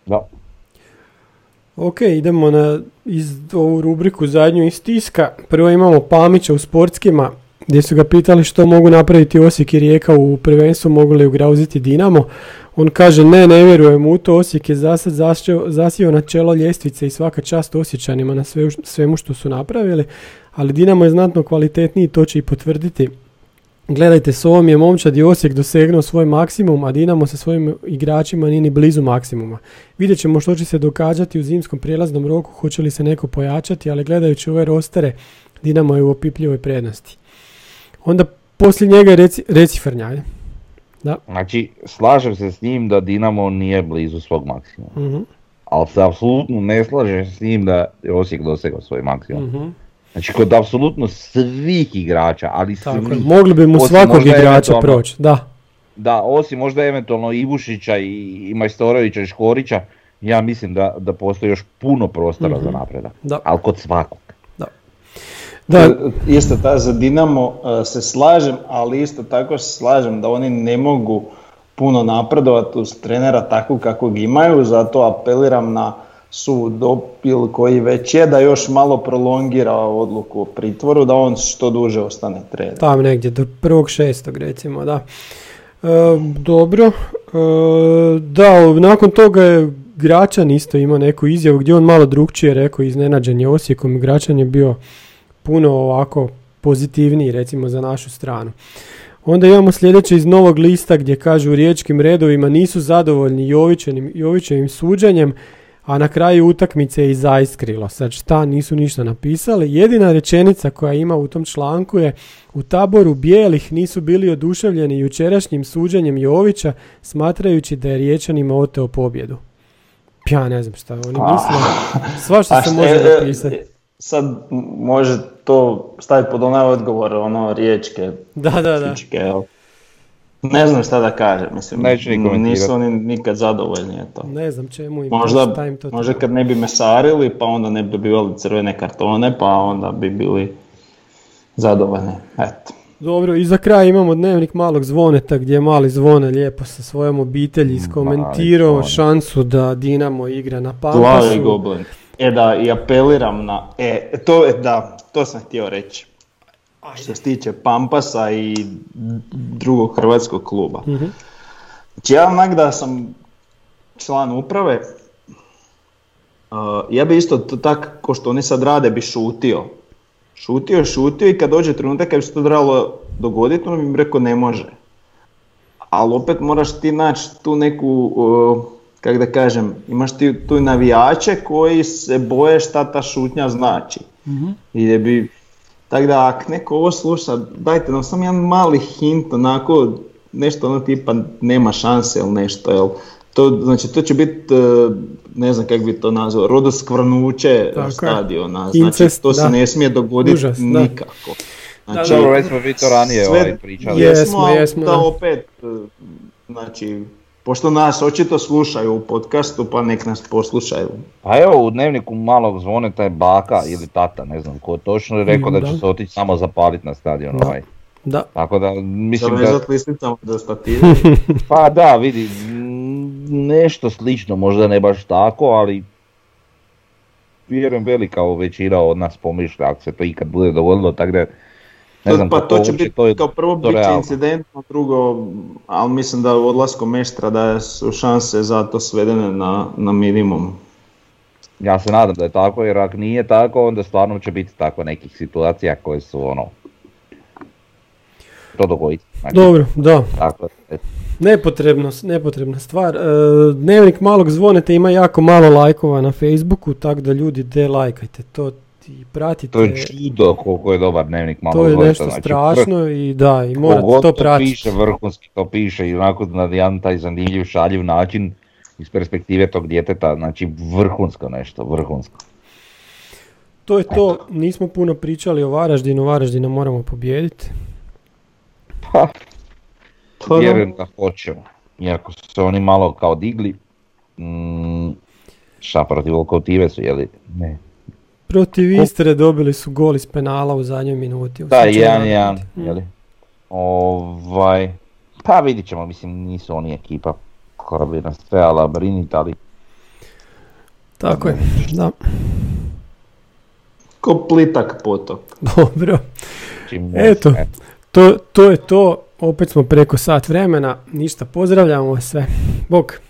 Da. Ok, idemo na iz, ovu rubriku zadnju iz tiska. Prvo imamo Pamića u sportskima, gdje su ga pitali što mogu napraviti Osijek i Rijeka u prvenstvu, mogu li ugrauziti Dinamo. On kaže ne, ne vjerujem u to, Osijek je zasad zasio, na čelo ljestvice i svaka čast Osjećanima na sve, svemu što su napravili, ali Dinamo je znatno kvalitetniji, to će i potvrditi. Gledajte, s ovom je momčad i Osijek dosegnuo svoj maksimum, a Dinamo sa svojim igračima nije ni blizu maksimuma. Vidjet ćemo što će se događati u zimskom prijelaznom roku, hoće li se neko pojačati, ali gledajući ove rostere, Dinamo je u opipljivoj prednosti. Onda poslije njega reci, reci Frnjaj. Da. Znači, slažem se s njim da Dinamo nije blizu svog maksimuma. Mhm, Ali se apsolutno ne slažem s njim da je Osijek dosegao svoj maksimum. mhm. Znači, kod apsolutno svih igrača, ali Tako svih. Mogli bi mu Osim svakog igrača proći. Da. Da, osim možda eventualno Ivušića i, i Majstorovića i Škorića, ja mislim da, da postoji još puno prostora za napredak. Mhm. Da. Ali kod svakog. Da, E, Isto tako za Dinamo e, se slažem, ali isto tako se slažem da oni ne mogu puno napredovati uz trenera takvog kakvog imaju, zato apeliram na sud ili koji već je da još malo prolongira odluku o pritvoru, da on što duže ostane trener. Tam negdje, do prvog šestog recimo, da. E, dobro, e, da, nakon toga je Gračan isto imao neku izjavu gdje on malo drugčije rekao iznenađen je Osijekom i Gračan je bio puno ovako pozitivniji recimo za našu stranu. Onda imamo sljedeće iz Novog lista gdje kažu u riječkim redovima nisu zadovoljni Jovićevim, Jovićevim suđenjem, a na kraju utakmice je i zaiskrilo. Sad šta, nisu ništa napisali. Jedina rečenica koja ima u tom članku je u taboru bijelih nisu bili oduševljeni jučerašnjim suđenjem Jovića, smatrajući da je riječanima oteo pobjedu. Ja ne znam šta oni misle. Svašta se može e, napisati. Sad može to staviti pod onaj odgovor, ono riječke, Da, da, da. jel? Ne znam šta da kažem, mislim, Neću ni komentirati. nisu oni nikad zadovoljni, eto. Ne znam čemu im Možda, im to možda kad ne bi mesarili, pa onda ne bi dobivali crvene kartone, pa onda bi bili zadovoljni, eto. Dobro, i za kraj imamo dnevnik malog zvoneta gdje je mali zvone lijepo sa svojom obitelji iskomentirao šansu da Dinamo igra na Glavi Pampasu. goblin. E da, i apeliram na, e, to je, da, to sam htio reći. Što se tiče Pampasa i drugog hrvatskog kluba. Mhm. Znači ja onak da sam član uprave, uh, ja bi isto to tak, ko što oni sad rade, bi šutio. Šutio, šutio i kad dođe trenutak kad bi se to trebalo dogoditi, on bi mi rekao ne može. Ali opet moraš ti naći tu neku, uh, kako da kažem, imaš ti tu navijače koji se boje šta ta šutnja znači. I gdje bi, tako da ako neko ovo sluša, dajte nam samo jedan mali hint, onako, nešto ono tipa nema šanse ili nešto, jel? To, znači to će biti, e, ne znam kako bi to nazvao, rodoskvrnuće Tako stadiona, znači Incest, to se da. ne smije dogoditi Užas, da. nikako. Znači, Dobro, već smo vi to ranije sve- ovaj, pričali. Je. Jesmo, Jesmo, da da. opet, e, znači, pošto nas očito slušaju u podcastu, pa nek nas poslušaju. Pa evo, u dnevniku malog zvoneta je baka ili tata, ne znam ko točno, je rekao da će se otići samo zapaliti na stadion Da. ovaj. Da, Tako da, mislim da, Zavezat listicama da statire. pa da, vidi, nešto slično, možda ne baš tako, ali vjerujem velika većina od nas pomišlja ako se to ikad bude dogodilo, tako da ne znam pa to će biti, to je, kao prvo to bit će realno. incidentno, drugo, ali mislim da odlaskom meštra da su šanse za to svedene na, na minimum. Ja se nadam da je tako, jer ako nije tako, onda stvarno će biti tako nekih situacija koje su ono, to dogoditi. Znači, dobro, da. Tako. Nepotrebno, nepotrebna stvar. E, dnevnik malog zvoneta ima jako malo lajkova na Facebooku, tako da ljudi de lajkajte to i pratite. to je čudo koliko je dobar dnevnik malo To je nešto znači, strašno i da, i morate to pratiti. piše vrhunski, to piše i onako na jedan taj zanimljiv, šaljiv način iz perspektive tog djeteta, znači vrhunsko nešto, vrhunsko. To je to, nismo puno pričali o Varaždinu, Varaždina moramo pobijediti. Pa, Pa vjerujem da hoćemo. Iako su se oni malo kao digli, mm, šta protiv lokomotive su, jeli? Ne. Protiv Istre dobili su gol iz penala u zadnjoj minuti. u Da, slučaju jedan, nadoknade. jedan, Mm. jeli? Ovaj, pa vidit ćemo, mislim nisu oni ekipa koja bi nas trebala briniti, ali Tako je, da. Ko plitak potok. Dobro. Eto. To, to je to. Opet smo preko sat vremena. Ništa, pozdravljamo vas sve. Bok.